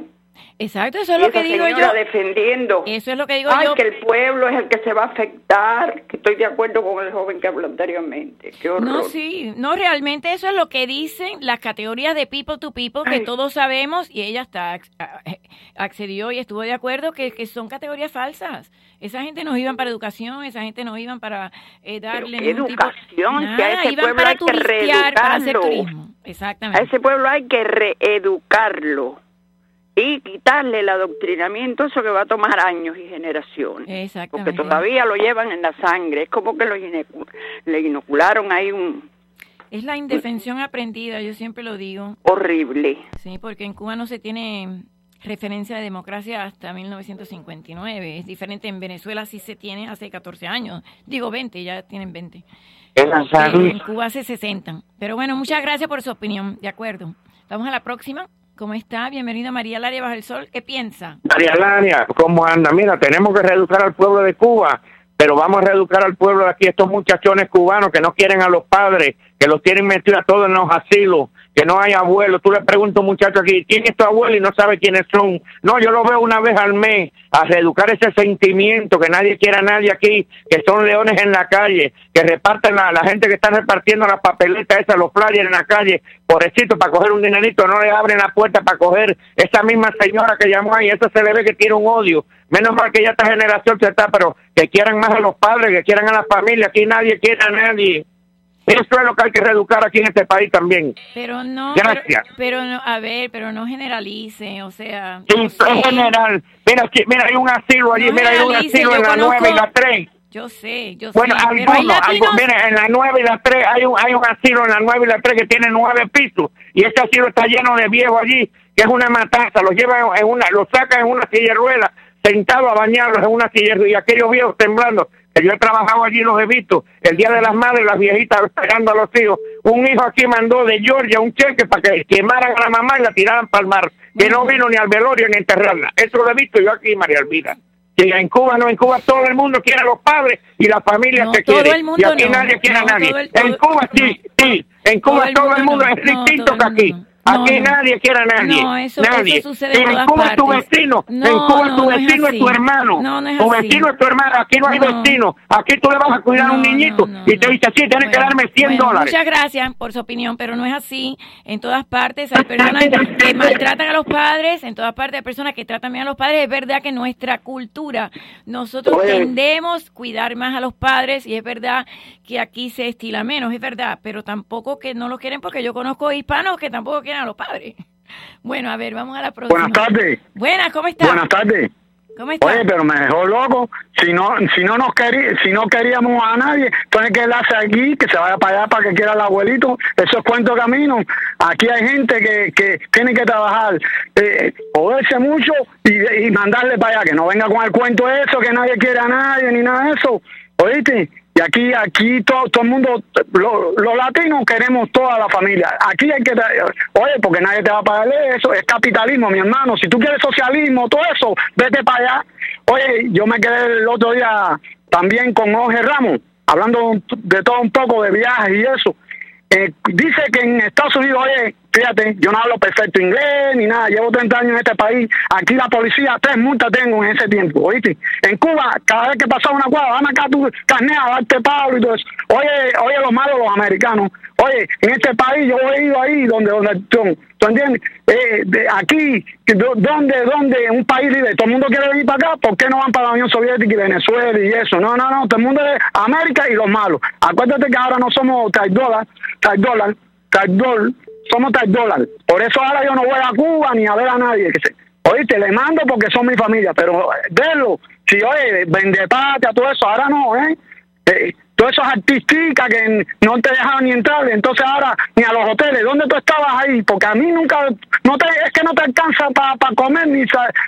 [SPEAKER 8] Exacto, eso es lo que digo yo.
[SPEAKER 10] defendiendo.
[SPEAKER 8] Eso es lo que digo
[SPEAKER 10] Ay,
[SPEAKER 8] yo.
[SPEAKER 10] que el pueblo es el que se va a afectar. Que estoy de acuerdo con el joven que habló anteriormente. Qué horror.
[SPEAKER 8] No, sí, no, realmente eso es lo que dicen las categorías de people to people que todos sabemos y ella está eh, accedió y estuvo de acuerdo que, que son categorías falsas. Esa gente nos iban para educación, esa gente nos iban para eh, darle
[SPEAKER 10] educación,
[SPEAKER 8] tipo,
[SPEAKER 10] que a ese pueblo hay que reeducarlo.
[SPEAKER 8] Exactamente.
[SPEAKER 10] A ese pueblo hay que reeducarlo y quitarle el adoctrinamiento, eso que va a tomar años y generaciones. Porque todavía lo llevan en la sangre, es como que lo le inocularon ahí un...
[SPEAKER 8] Es la indefensión aprendida, yo siempre lo digo.
[SPEAKER 10] Horrible.
[SPEAKER 8] Sí, porque en Cuba no se tiene referencia de democracia hasta 1959. Es diferente en Venezuela, sí se tiene hace 14 años. Digo 20, ya tienen 20. En Cuba hace 60. Pero bueno, muchas gracias por su opinión. De acuerdo. Vamos a la próxima. ¿Cómo está? Bienvenida María Laria Bajo el Sol. ¿Qué piensa?
[SPEAKER 11] María Laria, ¿cómo anda? Mira, tenemos que reeducar al pueblo de Cuba, pero vamos a reeducar al pueblo de aquí, estos muchachones cubanos que no quieren a los padres, que los tienen metidos a todos en los asilos, que no hay abuelo. Tú le preguntas a un muchacho aquí, ¿quién es tu abuelo? Y no sabe quiénes son. No, yo lo veo una vez al mes, a reeducar ese sentimiento, que nadie quiera a nadie aquí, que son leones en la calle, que reparten a la gente que está repartiendo las papeletas esas, los flyers en la calle, pobrecito, para coger un dinerito, no le abren la puerta para coger esa misma señora que llamó ahí, eso se le ve que tiene un odio. Menos mal que ya esta generación se está, pero que quieran más a los padres, que quieran a la familia, aquí nadie quiere a nadie. Eso es lo que hay que reeducar aquí en este país también.
[SPEAKER 8] Pero no.
[SPEAKER 11] Gracias.
[SPEAKER 8] Pero, no, a ver, pero no generalice, o sea.
[SPEAKER 11] Sí, es general. Mira, mira, hay un asilo allí, mira, hay un asilo en la 9 y la 3.
[SPEAKER 8] Yo sé, yo
[SPEAKER 11] bueno,
[SPEAKER 8] sé.
[SPEAKER 11] Bueno, algunos, mira, en la 9 y la 3 hay un, hay un asilo en la 9 y la 3 que tiene nueve pisos y este asilo está lleno de viejos allí, que es una matanza, los llevan en una, los sacan en una silla de ruedas, sentados a bañarlos en una silla y aquellos viejos temblando yo he trabajado allí, los he visto. El Día de las Madres, las viejitas esperando a los hijos. Un hijo aquí mandó de Georgia un cheque para que quemaran a la mamá y la tiraran para el mar. Que no vino ni al velorio ni a enterrarla. Eso lo he visto yo aquí, María Elvira. Que en Cuba no, en Cuba todo el mundo quiere a los padres y las familias que quieren. Y aquí nadie quiere a nadie. en Cuba sí, sí. En Cuba todo el mundo, es distinto que aquí. Aquí nadie quiere a nadie.
[SPEAKER 8] No, eso,
[SPEAKER 11] nadie.
[SPEAKER 8] sucede en,
[SPEAKER 11] en Cuba es tu vecino. en Cuba tu vecino es, tu hermano. tu vecino es tu hermano. Aquí no hay vecino. Aquí tú le vas a cuidar a un niñito y te dice así, tienes que darme 100 dólares.
[SPEAKER 8] Muchas gracias por su opinión, pero no es así. En todas partes hay personas que maltratan a los padres, en todas partes hay personas que tratan bien a los padres. Es verdad que nuestra cultura, nosotros tendemos a cuidar más a los padres y es verdad que aquí se estila menos, es verdad, pero tampoco que no lo quieren porque yo conozco hispanos que tampoco quieren a los padres. [LAUGHS] Bueno, a ver, vamos a la próxima.
[SPEAKER 11] Buenas tardes.
[SPEAKER 8] Buenas, ¿cómo estás?
[SPEAKER 11] Buenas tardes.
[SPEAKER 8] ¿Cómo estás?
[SPEAKER 11] Oye, pero me dejó loco. Si no, si no nos querí, si no queríamos a nadie, entonces que él hace aquí, que se vaya para allá para que quiera el abuelito. Eso es cuento camino. Aquí hay gente que, que tiene que trabajar, eh, joderse mucho y, y mandarle para allá, que no venga con el cuento eso, que nadie quiere a nadie ni nada de eso. Oíste, y aquí, aquí todo, todo el mundo, los latinos queremos toda la familia. Aquí hay que, oye, porque nadie te va a pagar eso, es capitalismo, mi hermano. Si tú quieres socialismo, todo eso, vete para allá. Oye, yo me quedé el otro día también con Jorge Ramos, hablando de todo un poco de viajes y eso. Eh, dice que en Estados Unidos, oye,
[SPEAKER 12] Fíjate, yo no hablo perfecto inglés ni nada, llevo 30 años en este país. Aquí la policía, tres multas tengo en ese tiempo, ¿oíste? En Cuba, cada vez que pasaba una cuadra, van acá tu carnea darte Pablo y todo eso. Oye, oye, lo malo los americanos. Oye, en este país yo he ido ahí donde, donde tú, ¿tú entiendes? Eh, de aquí, donde, donde un país libre, todo el mundo quiere venir para acá, ¿por qué no van para la Unión Soviética y Venezuela y eso? No, no, no, todo el mundo es América y los malos. Acuérdate que ahora no somos dólar, tag dólar, somos tag dólar. Por eso ahora yo no voy a Cuba ni a ver a nadie. Que se, oíste, le mando porque son mi familia, pero eh, verlo, si oye, vende patria, todo eso, ahora no, ¿eh? eh todos esos artistas que no te dejaban ni entrar, entonces ahora ni a los hoteles, ¿dónde tú estabas ahí? Porque a mí nunca, no te, es que no te alcanza para comer ni,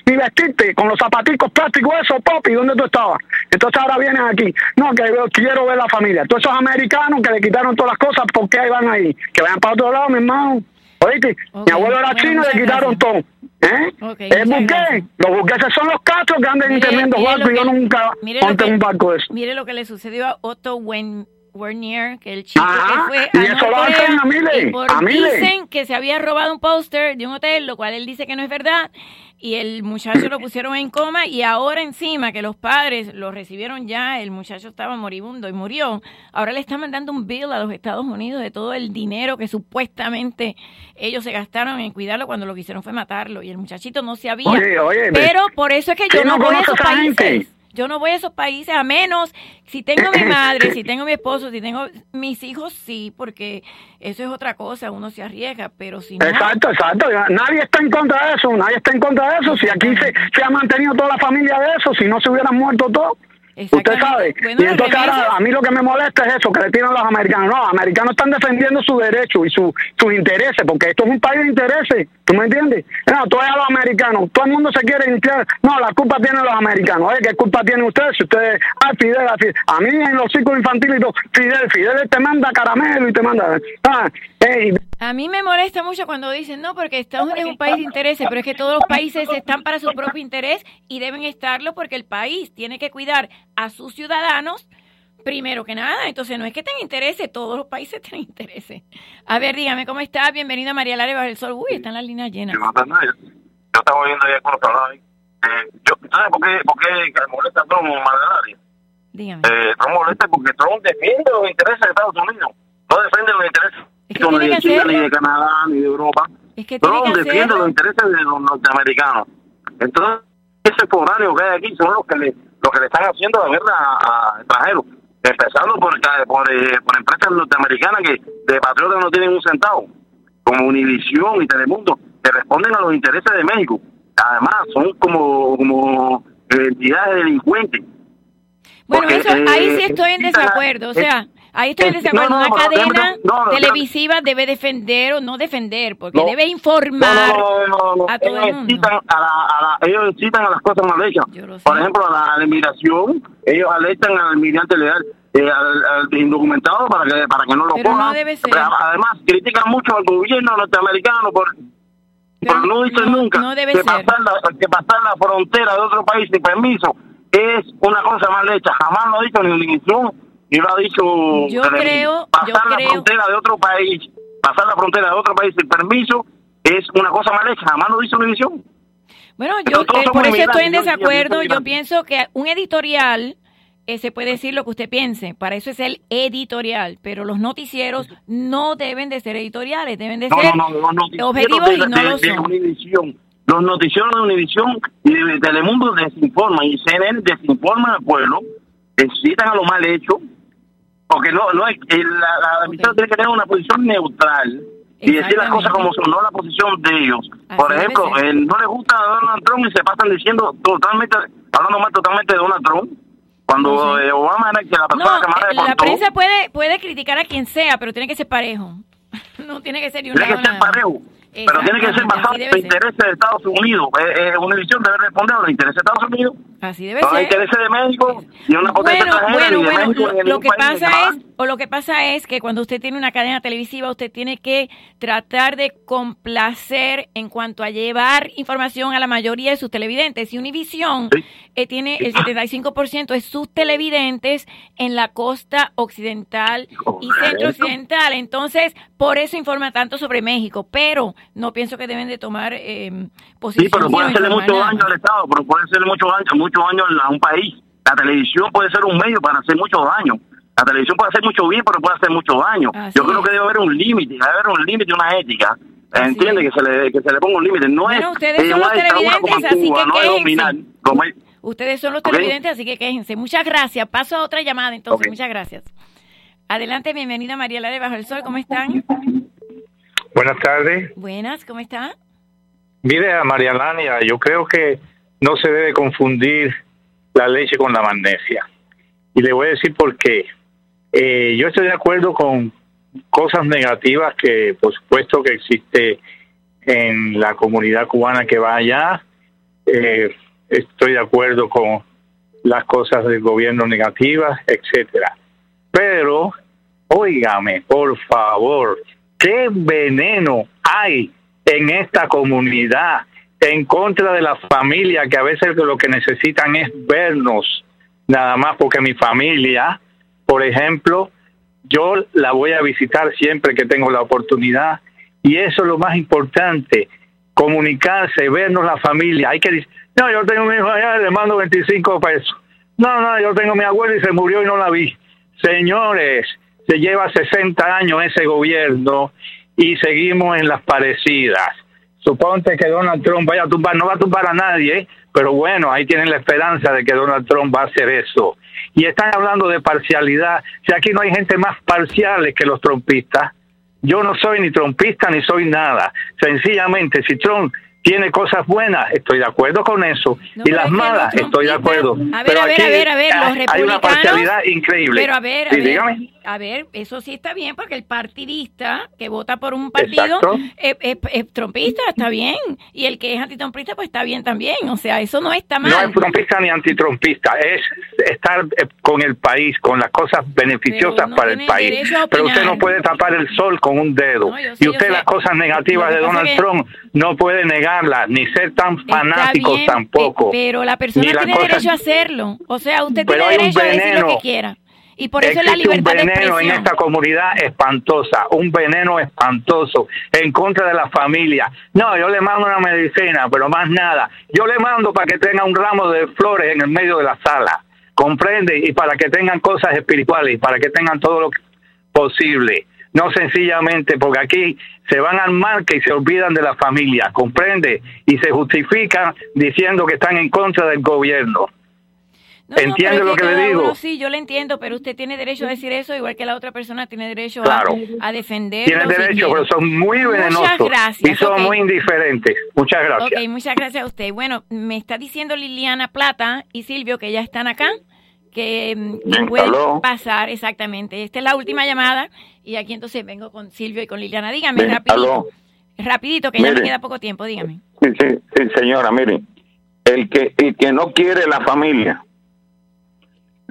[SPEAKER 12] ni vestirte con los zapaticos plásticos, eso, popi, ¿dónde tú estabas? Entonces ahora vienen aquí, no, que yo quiero ver la familia. Todos esos americanos que le quitaron todas las cosas, ¿por qué ahí van ahí? Que vayan para otro lado, mi hermano. Oíste, mi abuelo era chino y le quitaron todo. ¿Eh?
[SPEAKER 8] Ok,
[SPEAKER 12] es
[SPEAKER 8] muchas
[SPEAKER 12] buque, los buqueses son los castros que andan en
[SPEAKER 8] Mire-
[SPEAKER 12] tremendo barco y yo nunca monté un barco de eso.
[SPEAKER 8] Mire lo que le sucedió a Otto Wen- Wernier, que el chico
[SPEAKER 12] Ajá,
[SPEAKER 8] que fue
[SPEAKER 12] y
[SPEAKER 8] a
[SPEAKER 12] hacen a miles,
[SPEAKER 8] y por-
[SPEAKER 12] a miles.
[SPEAKER 8] dicen que se había robado un póster de un hotel, lo cual él dice que no es verdad, y el muchacho lo pusieron en coma y ahora encima que los padres lo recibieron ya, el muchacho estaba moribundo y murió, ahora le están mandando un bill a los Estados Unidos de todo el dinero que supuestamente ellos se gastaron en cuidarlo cuando lo que hicieron fue matarlo y el muchachito no se había.
[SPEAKER 12] Oye, oye,
[SPEAKER 8] Pero por eso es que yo
[SPEAKER 12] ¿quién
[SPEAKER 8] no voy a esos
[SPEAKER 12] gente?
[SPEAKER 8] Yo no voy a esos países a menos si tengo mi madre, si [COUGHS] tengo mi esposo, si tengo mis hijos, sí, porque eso es otra cosa, uno se arriesga, pero si no...
[SPEAKER 12] Exacto, exacto. Nadie está en contra de eso, nadie está en contra de eso. Si aquí se, se ha mantenido toda la familia de eso, si no se hubieran muerto todos. Usted sabe.
[SPEAKER 8] Bueno,
[SPEAKER 12] y entonces ahora a mí lo que me molesta es eso, que le tiran los americanos. No, los americanos están defendiendo su derecho y su, sus intereses, porque esto es un país de intereses. ¿Tú me entiendes? No, tú a los americanos. Todo el mundo se quiere limpiar. No, la culpa tienen los americanos. Oye, ¿qué culpa tienen ustedes? Si ustedes, ah, Fidel, ah, Fidel. A mí en los círculos infantiles todo, Fidel, Fidel te manda caramelo y te manda. Ah, ey,
[SPEAKER 8] A mí me molesta mucho cuando dicen, no, porque Estados Unidos es un país de intereses, pero es que todos los países están para su propio interés y deben estarlo porque el país tiene que cuidar a sus ciudadanos primero que nada. Entonces, no es que tengan intereses, todos los países [LAUGHS] tienen intereses. A ver, dígame, ¿cómo está? Bienvenida María Lara Bajo el Sol. Uy, están las líneas llenas.
[SPEAKER 3] Yo estaba oyendo ahí con los. Eh, yo, ¿Sabes por qué, por qué molesta Trump, Margarita?
[SPEAKER 8] Dígame.
[SPEAKER 3] Eh, Trump molesta porque Trump defiende los intereses de Estados Unidos. No defiende los intereses
[SPEAKER 8] Es que
[SPEAKER 3] ni de China,
[SPEAKER 8] hacerlo.
[SPEAKER 3] ni de Canadá, ni de Europa.
[SPEAKER 8] Es que que
[SPEAKER 3] defiende los intereses de los norteamericanos. Entonces, ese foráneo que hay aquí son los que le, los que le están haciendo la guerra a, a extranjeros. Empezando por, por, eh, por empresas norteamericanas que de patriotas no tienen un centavo, como Univisión y Telemundo, que responden a los intereses de México. Además, son como, como eh, entidades delincuentes.
[SPEAKER 8] Bueno,
[SPEAKER 3] Porque,
[SPEAKER 8] eso, ahí
[SPEAKER 3] eh,
[SPEAKER 8] sí estoy en desacuerdo. O sea, ahí estoy en desacuerdo.
[SPEAKER 3] no, no,
[SPEAKER 8] Una cadena televisiva debe defender o no defender, porque debe informar a todo
[SPEAKER 3] ellos
[SPEAKER 8] el mundo.
[SPEAKER 3] incitan a, la, a la- ellos incitan a las cosas mal hechas. Por ejemplo, a la, a la inmigración, ellos alertan al inmigrante legal, eh, al, al indocumentado para que para que no lo
[SPEAKER 8] Pero no
[SPEAKER 3] cojan.
[SPEAKER 8] debe ser.
[SPEAKER 3] Pero, Además, critican mucho al gobierno norteamericano por, por no dicen nunca
[SPEAKER 8] debe
[SPEAKER 3] que,
[SPEAKER 8] ser.
[SPEAKER 3] pasar la, que pasar la frontera de otro país sin permiso es una cosa mal hecha. Jamás lo ha dicho ni Univisión ni lo ha dicho
[SPEAKER 8] Yo creo-
[SPEAKER 3] pasar
[SPEAKER 8] yo
[SPEAKER 3] la
[SPEAKER 8] creo-
[SPEAKER 3] frontera de otro país, pasar la frontera de otro país sin permiso es una cosa mal hecha. Jamás lo dice Univisión.
[SPEAKER 8] Bueno, yo eh, por eso estoy en desacuerdo. Yo pienso que un editorial eh, se puede decir lo que usted piense. Para eso es el editorial. Pero los noticieros no deben de ser editoriales, deben de
[SPEAKER 3] No,
[SPEAKER 8] ser
[SPEAKER 3] no, no, los noticieros
[SPEAKER 8] objetivos
[SPEAKER 3] de,
[SPEAKER 8] y no
[SPEAKER 3] de-
[SPEAKER 8] lo
[SPEAKER 3] de
[SPEAKER 8] son.
[SPEAKER 3] Univisión. Los noticieros de Univisión y de Telemundo desinforman y CNN desinforman al pueblo, incitan a lo mal hecho, porque no, no es, el- la, la emisora tiene que tener una posición neutral y decir las cosas como son, no la posición de ellos. Por ejemplo, eh, no les gusta a Donald Trump y se pasan diciendo totalmente, hablando mal totalmente de Donald Trump, cuando eh, Obama era que la persona
[SPEAKER 8] No,
[SPEAKER 3] que más
[SPEAKER 8] eh, la prensa puede, puede criticar a quien sea, pero tiene que ser parejo. [LAUGHS] No tiene que ser de un
[SPEAKER 3] Tiene que ser parejo, pero tiene que ser basado en los intereses de Estados Unidos. Eh, eh, Univisión debe responder a los intereses de Estados Unidos
[SPEAKER 8] Así debe
[SPEAKER 3] No
[SPEAKER 8] ser.
[SPEAKER 3] hay interés de México y una potencia
[SPEAKER 8] Bueno,
[SPEAKER 3] extranjera
[SPEAKER 8] bueno,
[SPEAKER 3] de
[SPEAKER 8] bueno,
[SPEAKER 3] México
[SPEAKER 8] lo,
[SPEAKER 3] de
[SPEAKER 8] lo que pasa es, o lo que pasa es que cuando usted tiene una cadena televisiva, usted tiene que tratar de complacer en cuanto a llevar información a la mayoría de sus televidentes. Y Univision eh, tiene el 75% de sus televidentes en la costa occidental y centro occidental. Entonces, por eso informa tanto sobre México. Pero no pienso que deben de tomar eh, posición.
[SPEAKER 3] Sí, pero puede hacerle mucho daño al Estado, pero puede hacerle mucho daño, mucho daño a un país. La televisión puede ser un medio para hacer mucho daño. La televisión puede hacer mucho bien, pero puede hacer mucho daño.
[SPEAKER 8] Así
[SPEAKER 3] Yo creo que debe haber un límite, debe haber un límite, una ética. Entiende que se le que se le ponga un límite. No
[SPEAKER 8] Bueno,
[SPEAKER 3] es
[SPEAKER 8] ustedes son los televidentes, así
[SPEAKER 3] Cuba,
[SPEAKER 8] que
[SPEAKER 3] no es dominar. Como
[SPEAKER 8] Ustedes son los televidentes, así que quéjense. Muchas gracias. Paso a otra llamada, entonces. Muchas gracias. Adelante, bienvenida María Lara de Bajo el Sol. ¿Cómo están?
[SPEAKER 13] Buenas tardes.
[SPEAKER 8] Buenas, ¿cómo está?
[SPEAKER 13] Mire a María Lania, yo creo que no se debe confundir la leche con la magnesia. Y le voy a decir por qué. Eh, yo estoy de acuerdo con cosas negativas que, por supuesto, que existe en la comunidad cubana que va allá. Eh, estoy de acuerdo con las cosas del gobierno negativas, etcétera. Pero, óigame, por favor, qué veneno hay en esta comunidad en contra de la familia, que a veces lo que necesitan es vernos, nada más porque mi familia, por ejemplo, yo la voy a visitar siempre que tengo la oportunidad y eso es lo más importante, comunicarse, vernos la familia. Hay que decir, no, yo tengo mi hijo allá, le mando 25 pesos. No, no, yo tengo mi abuela y se murió y no la vi. Señores, se lleva 60 años ese gobierno y seguimos en las parecidas. Suponte que Donald Trump vaya a tumbar, no va a tumbar a nadie, ¿eh? Pero bueno, ahí tienen la esperanza de que Donald Trump va a hacer eso. Y están hablando de parcialidad. Si aquí no hay gente más parciales que los trompistas, yo no soy ni trompista ni soy nada. Sencillamente, si Trump tiene cosas buenas, estoy de acuerdo con eso. y las malas, estoy de acuerdo.
[SPEAKER 8] A ver,
[SPEAKER 13] pero
[SPEAKER 8] a ver,
[SPEAKER 13] aquí
[SPEAKER 8] a ver, a ver, los
[SPEAKER 13] hay- hay una parcialidad increíble.
[SPEAKER 8] Pero a ver, a
[SPEAKER 13] Sí,
[SPEAKER 8] ver,
[SPEAKER 13] dígame.
[SPEAKER 8] A ver, eso sí está bien, porque el partidista que vota por un partido es, es- es trompista, está bien. Y el que es antitrompista, pues está bien también. O sea, eso no está mal.
[SPEAKER 13] No es trompista ni antitrompista, es estar eh, con el país, con las cosas beneficiosas
[SPEAKER 8] no
[SPEAKER 13] para el país. Pero usted no puede tapar el sol con un dedo.
[SPEAKER 8] No, yo sé,
[SPEAKER 13] y usted
[SPEAKER 8] sé.
[SPEAKER 13] las cosas negativas de Donald
[SPEAKER 8] que-
[SPEAKER 13] Trump no puede negarlas, ni ser tan
[SPEAKER 8] bien,
[SPEAKER 13] tampoco.
[SPEAKER 8] pe- Pero la persona tiene derecho a hacerlo. O sea, usted
[SPEAKER 13] Pero
[SPEAKER 8] tiene derecho a decir lo que quiera. Y por eso es la libertad
[SPEAKER 13] un
[SPEAKER 8] de
[SPEAKER 13] veneno en esta comunidad espantosa, un veneno espantoso en contra de la familia. No, yo le mando una medicina, pero más nada. Yo le mando para que tenga un ramo de flores en el medio de la sala, comprende, y para que tengan cosas espirituales, para que tengan todo lo posible. No sencillamente porque aquí se van al marca y se olvidan de la familia, comprende, y se justifican diciendo que están en contra del gobierno.
[SPEAKER 8] No, no,
[SPEAKER 13] ¿Entiende
[SPEAKER 8] pero
[SPEAKER 13] lo
[SPEAKER 8] es
[SPEAKER 13] que le
[SPEAKER 8] cada
[SPEAKER 13] digo?
[SPEAKER 8] uno sí, yo le entiendo, pero usted tiene derecho a decir eso, igual que la otra persona tiene derecho
[SPEAKER 13] Claro.
[SPEAKER 8] a, a defender.
[SPEAKER 13] Tienen derecho, pero son muy venenosos
[SPEAKER 8] Muchas gracias.
[SPEAKER 13] y son muy indiferentes. Muchas gracias.
[SPEAKER 8] Ok, muchas gracias a usted. Bueno, me está diciendo Liliana Plata y Silvio que ya están acá, que, mm, que pueden pasar exactamente. Esta es la última llamada y aquí entonces vengo con Silvio y con Liliana. Dígame
[SPEAKER 3] Bien,
[SPEAKER 8] rapidito.
[SPEAKER 3] aló.
[SPEAKER 8] Rapidito, que ya me queda poco tiempo, dígame.
[SPEAKER 3] Sí, sí, sí, señora, mire, el que, el que no quiere la familia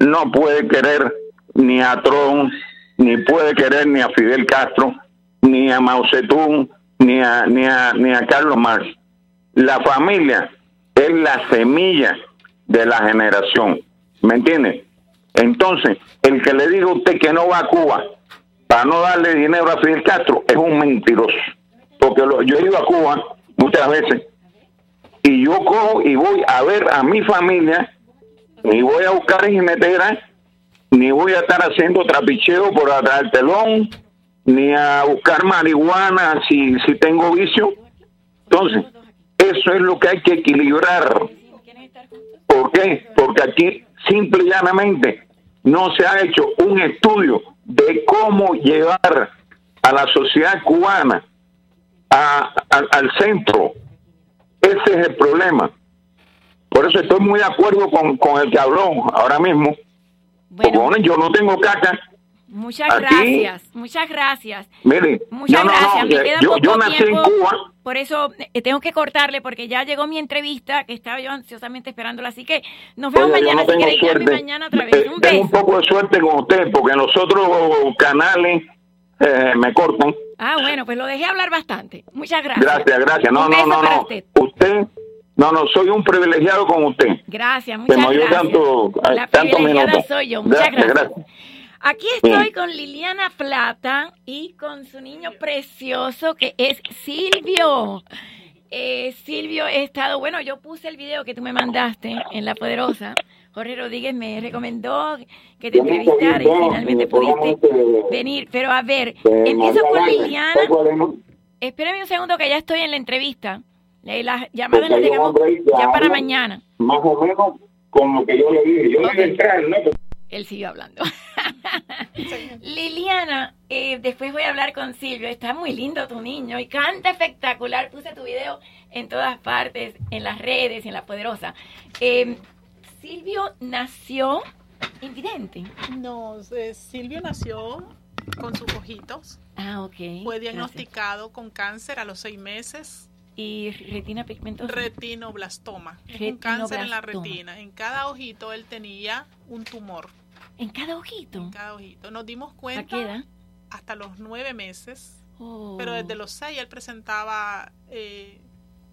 [SPEAKER 3] no puede querer ni a Trump, ni puede querer ni a Fidel Castro, ni a Mao Zedong, ni a, ni a, ni a Carlos Marx. La familia es la semilla de la generación, ¿me entiende? Entonces, el que le diga a usted que no va a Cuba para no darle dinero a Fidel Castro es un mentiroso. Porque lo- yo he ido a Cuba muchas veces y yo cojo y voy a ver a mi familia, ni voy a buscar jineteras, ni voy a estar haciendo trapicheo por atrás del telón, ni a buscar marihuana si, si tengo vicio. Entonces, eso es lo que hay que equilibrar. ¿Por qué? Porque aquí simple y llanamente no se ha hecho un estudio de cómo llevar a la sociedad cubana a- al centro. Ese es el problema. Por eso estoy muy de acuerdo con, con el que habló ahora mismo. Porque bueno, yo no tengo caca
[SPEAKER 8] Muchas
[SPEAKER 3] Aquí-
[SPEAKER 8] gracias, muchas gracias.
[SPEAKER 3] Mire,
[SPEAKER 8] Muchas
[SPEAKER 3] no,
[SPEAKER 8] gracias.
[SPEAKER 3] no,
[SPEAKER 8] Me
[SPEAKER 3] eh,
[SPEAKER 8] queda
[SPEAKER 3] yo,
[SPEAKER 8] poco
[SPEAKER 3] yo nací
[SPEAKER 8] tiempo,
[SPEAKER 3] en Cuba.
[SPEAKER 8] Por eso eh, tengo que cortarle porque ya llegó mi entrevista que estaba yo ansiosamente esperándola. Así que nos vemos
[SPEAKER 3] yo
[SPEAKER 8] mañana.
[SPEAKER 3] no
[SPEAKER 8] si
[SPEAKER 3] suerte.
[SPEAKER 8] mañana otra
[SPEAKER 3] Eh,
[SPEAKER 8] vez. Un
[SPEAKER 3] Tengo un poco de suerte con usted porque en los otros canales eh, me cortan.
[SPEAKER 8] Ah, bueno, pues lo dejé hablar bastante. Muchas gracias.
[SPEAKER 3] Gracias, gracias. No, no, no, no.
[SPEAKER 8] usted.
[SPEAKER 3] Usted, no, no, soy un privilegiado con usted.
[SPEAKER 8] Gracias,
[SPEAKER 3] Que
[SPEAKER 8] muchas
[SPEAKER 3] me oyó
[SPEAKER 8] gracias.
[SPEAKER 3] tanto,
[SPEAKER 8] La
[SPEAKER 3] tantos
[SPEAKER 8] privilegiada soy yo. Muchas
[SPEAKER 3] Gracias,
[SPEAKER 8] gracias.
[SPEAKER 3] gracias.
[SPEAKER 8] Aquí estoy con Liliana Plata y con su niño precioso que es Silvio. Eh, Silvio, he estado, bueno, yo puse el video que tú me mandaste en La Poderosa. Jorge Rodríguez me recomendó que te entrevistara y finalmente pudiste venir. Pero a ver, empiezo con Liliana. Espérame un segundo que ya estoy en la entrevista. Las llamadas
[SPEAKER 3] ir
[SPEAKER 8] ya para mañana.
[SPEAKER 3] Más o menos con lo que yo le dije. Yo iba a entrar, ¿no?
[SPEAKER 8] Él siguió hablando. [LAUGHS] Liliana, eh, después voy a hablar con Silvio. Está muy lindo tu niño y canta espectacular. Puse tu video en todas partes, en las redes, en La Poderosa. Eh, Silvio nació invidente.
[SPEAKER 14] No, eh, Silvio nació con sus ojitos.
[SPEAKER 8] Ah, ok.
[SPEAKER 14] Fue
[SPEAKER 8] Gracias.
[SPEAKER 14] diagnosticado con cáncer a los seis meses.
[SPEAKER 8] ¿Y retina pigmentosa?
[SPEAKER 14] Retinoblastoma. Es un cáncer en la retina. En cada ojito él tenía un tumor.
[SPEAKER 8] ¿En cada ojito?
[SPEAKER 14] En cada ojito. Nos dimos
[SPEAKER 8] ¿A
[SPEAKER 14] cuenta
[SPEAKER 8] qué edad?
[SPEAKER 14] hasta los nueve meses.
[SPEAKER 8] Oh.
[SPEAKER 14] Pero desde los seis él presentaba eh,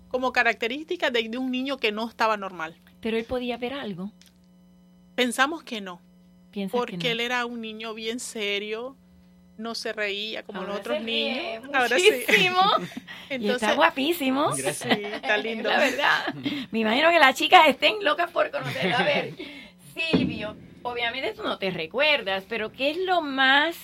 [SPEAKER 14] como características de, de un niño que no estaba normal.
[SPEAKER 8] Pero él podía ver algo.
[SPEAKER 14] Pensamos que no.
[SPEAKER 8] Que
[SPEAKER 14] Porque
[SPEAKER 8] no.
[SPEAKER 14] él era un niño bien serio, no se reía como
[SPEAKER 8] Ahora
[SPEAKER 14] los otros niños. [LAUGHS] Ahora sí.
[SPEAKER 8] muchísimo. [LAUGHS] y está guapísimo.
[SPEAKER 14] Sí, está [LAUGHS] lindo.
[SPEAKER 8] La verdad. Me imagino que las chicas estén locas por conocerlo. A ver, Silvio, obviamente tú no te recuerdas, pero ¿qué es lo más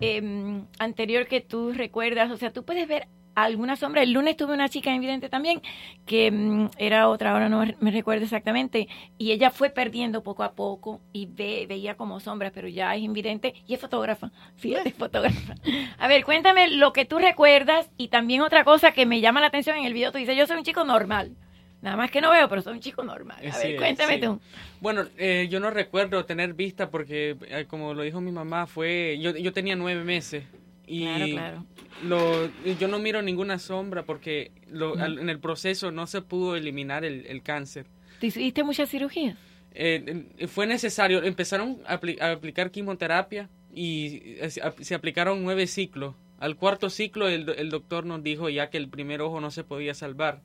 [SPEAKER 8] em, anterior que tú recuerdas? O sea, tú puedes ver alguna sombra. El lunes tuve una chica evidente también, que mm, era otra, ahora no me recuerdo exactamente, y ella fue perdiendo poco a poco y ve, veía como sombras, pero ya es invidente y es fotógrafa. [LAUGHS] Fíjate, es fotógrafa. A ver, cuéntame lo que tú recuerdas y también otra cosa que me llama la atención en el video, tú dices, yo soy un chico normal. Nada más que no veo, pero soy un chico normal. A
[SPEAKER 15] Sí,
[SPEAKER 8] ver, cuéntame
[SPEAKER 15] sí.
[SPEAKER 8] tú.
[SPEAKER 15] Bueno, eh, yo no recuerdo tener vista porque, eh, como lo dijo mi mamá, fue yo, yo tenía nueve meses y
[SPEAKER 8] Claro, claro.
[SPEAKER 15] Lo, yo no miro ninguna sombra porque lo- al- en el proceso no se pudo eliminar el, el cáncer.
[SPEAKER 8] ¿Te hiciste muchas cirugías?
[SPEAKER 15] Eh, eh, fue necesario, empezaron a, apli- a aplicar quimioterapia y eh, se ap- se aplicaron nueve ciclos. Al cuarto ciclo el, el doctor nos dijo ya que el primer ojo no se podía salvar.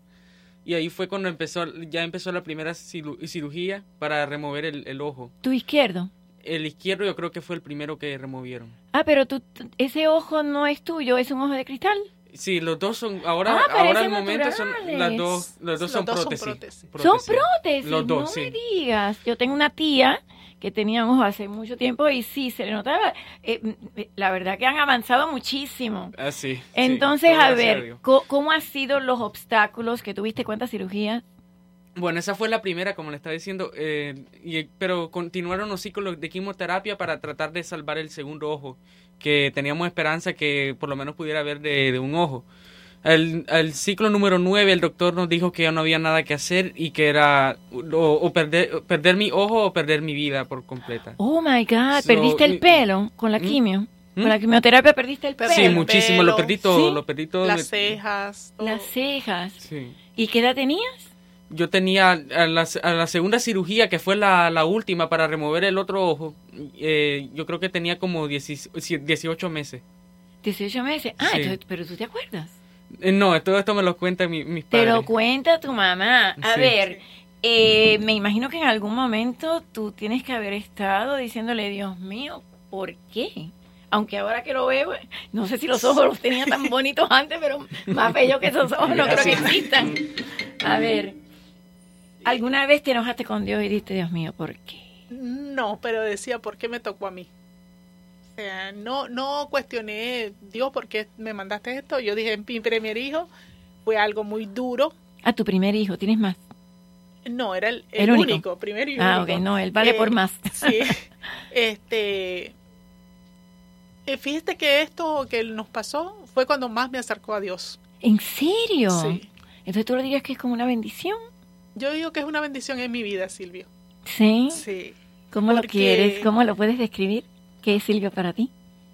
[SPEAKER 15] Y ahí fue cuando empezó, ya empezó la primera ciru- cirugía para remover el, el ojo.
[SPEAKER 8] ¿Tu izquierdo?
[SPEAKER 15] El izquierdo yo creo que fue el primero que removieron.
[SPEAKER 8] Ah, pero tú, ese ojo no es tuyo, es un ojo de cristal.
[SPEAKER 15] Sí, los dos son, ahora,
[SPEAKER 8] Ah,
[SPEAKER 15] ahora
[SPEAKER 8] parecen
[SPEAKER 15] al momento son
[SPEAKER 8] naturales.
[SPEAKER 15] las dos, los dos
[SPEAKER 14] Los
[SPEAKER 15] son
[SPEAKER 14] dos son
[SPEAKER 15] prótesis.
[SPEAKER 8] Son prótesis,
[SPEAKER 15] Los dos,
[SPEAKER 8] no
[SPEAKER 15] sí.
[SPEAKER 8] me digas. Yo tengo una tía que tenía un ojo hace mucho tiempo y sí, se le notaba. Eh, mm, la verdad que han avanzado muchísimo.
[SPEAKER 15] Ah, sí,
[SPEAKER 8] Entonces, a ver, co- ¿cómo han sido los obstáculos que tuviste? ¿Cuántas cirugías?
[SPEAKER 15] Bueno, esa fue la primera, como le estaba diciendo, eh, y- pero continuaron los ciclos de quimioterapia para tratar de salvar el segundo ojo, que teníamos esperanza que por lo menos pudiera ver de, de un ojo. Al, al ciclo número 9 el doctor nos dijo que ya no había nada que hacer y que era o, o perder, perder mi ojo o perder mi vida por completa.
[SPEAKER 8] Oh my God,
[SPEAKER 15] So,
[SPEAKER 8] ¿perdiste el pelo con la
[SPEAKER 15] ¿Mm?
[SPEAKER 8] quimio?
[SPEAKER 15] ¿Mm?
[SPEAKER 8] Con la quimioterapia perdiste el pelo.
[SPEAKER 15] Sí, muchísimo, lo perdí todo,
[SPEAKER 8] ¿Sí?
[SPEAKER 15] lo perdí todo.
[SPEAKER 14] Las cejas. todo.
[SPEAKER 8] Las cejas.
[SPEAKER 15] Sí.
[SPEAKER 8] ¿Y qué edad tenías?
[SPEAKER 15] Yo tenía a la, a la segunda cirugía, que fue la, la última para remover el otro ojo, eh, yo creo que tenía como 10 18 meses.
[SPEAKER 8] 18 meses. Ah,
[SPEAKER 15] Sí.
[SPEAKER 8] entonces, pero tú te acuerdas.
[SPEAKER 15] Eh, no, todo esto me lo cuentan mi- mis
[SPEAKER 8] Te
[SPEAKER 15] padres.
[SPEAKER 8] lo cuenta tu mamá. A
[SPEAKER 15] Sí.
[SPEAKER 8] ver, eh, me imagino que en algún momento tú tienes que haber estado diciéndole, Dios mío, ¿por qué? Aunque ahora que lo veo, no sé si los ojos los tenía tan [LAUGHS] bonitos antes, pero más bellos que esos ojos no creo que existan. A ver, ¿alguna vez te enojaste con Dios y dijiste, Dios mío, ¿por qué?
[SPEAKER 14] No, pero decía, ¿por qué me tocó a mí? O sea, no, no cuestioné, Dios, ¿por qué me mandaste esto? Yo dije, mi primer hijo fue algo muy duro.
[SPEAKER 8] A tu primer hijo, ¿tienes más?
[SPEAKER 14] No, era el, el
[SPEAKER 8] El único.
[SPEAKER 14] único. primero y
[SPEAKER 8] Ah,
[SPEAKER 14] único.
[SPEAKER 8] ok, no, él vale por más. [LAUGHS]
[SPEAKER 14] Sí, este... eh, Fíjate que esto que nos pasó fue cuando más me acercó a Dios.
[SPEAKER 8] ¿En serio?
[SPEAKER 14] Sí.
[SPEAKER 8] Entonces tú lo dirías que es como una bendición.
[SPEAKER 14] Yo digo que es una bendición en mi vida, Silvio.
[SPEAKER 8] ¿Sí?
[SPEAKER 14] Sí.
[SPEAKER 8] ¿Cómo lo quieres? ¿Cómo lo puedes describir? ¿Qué es Silvia para ti?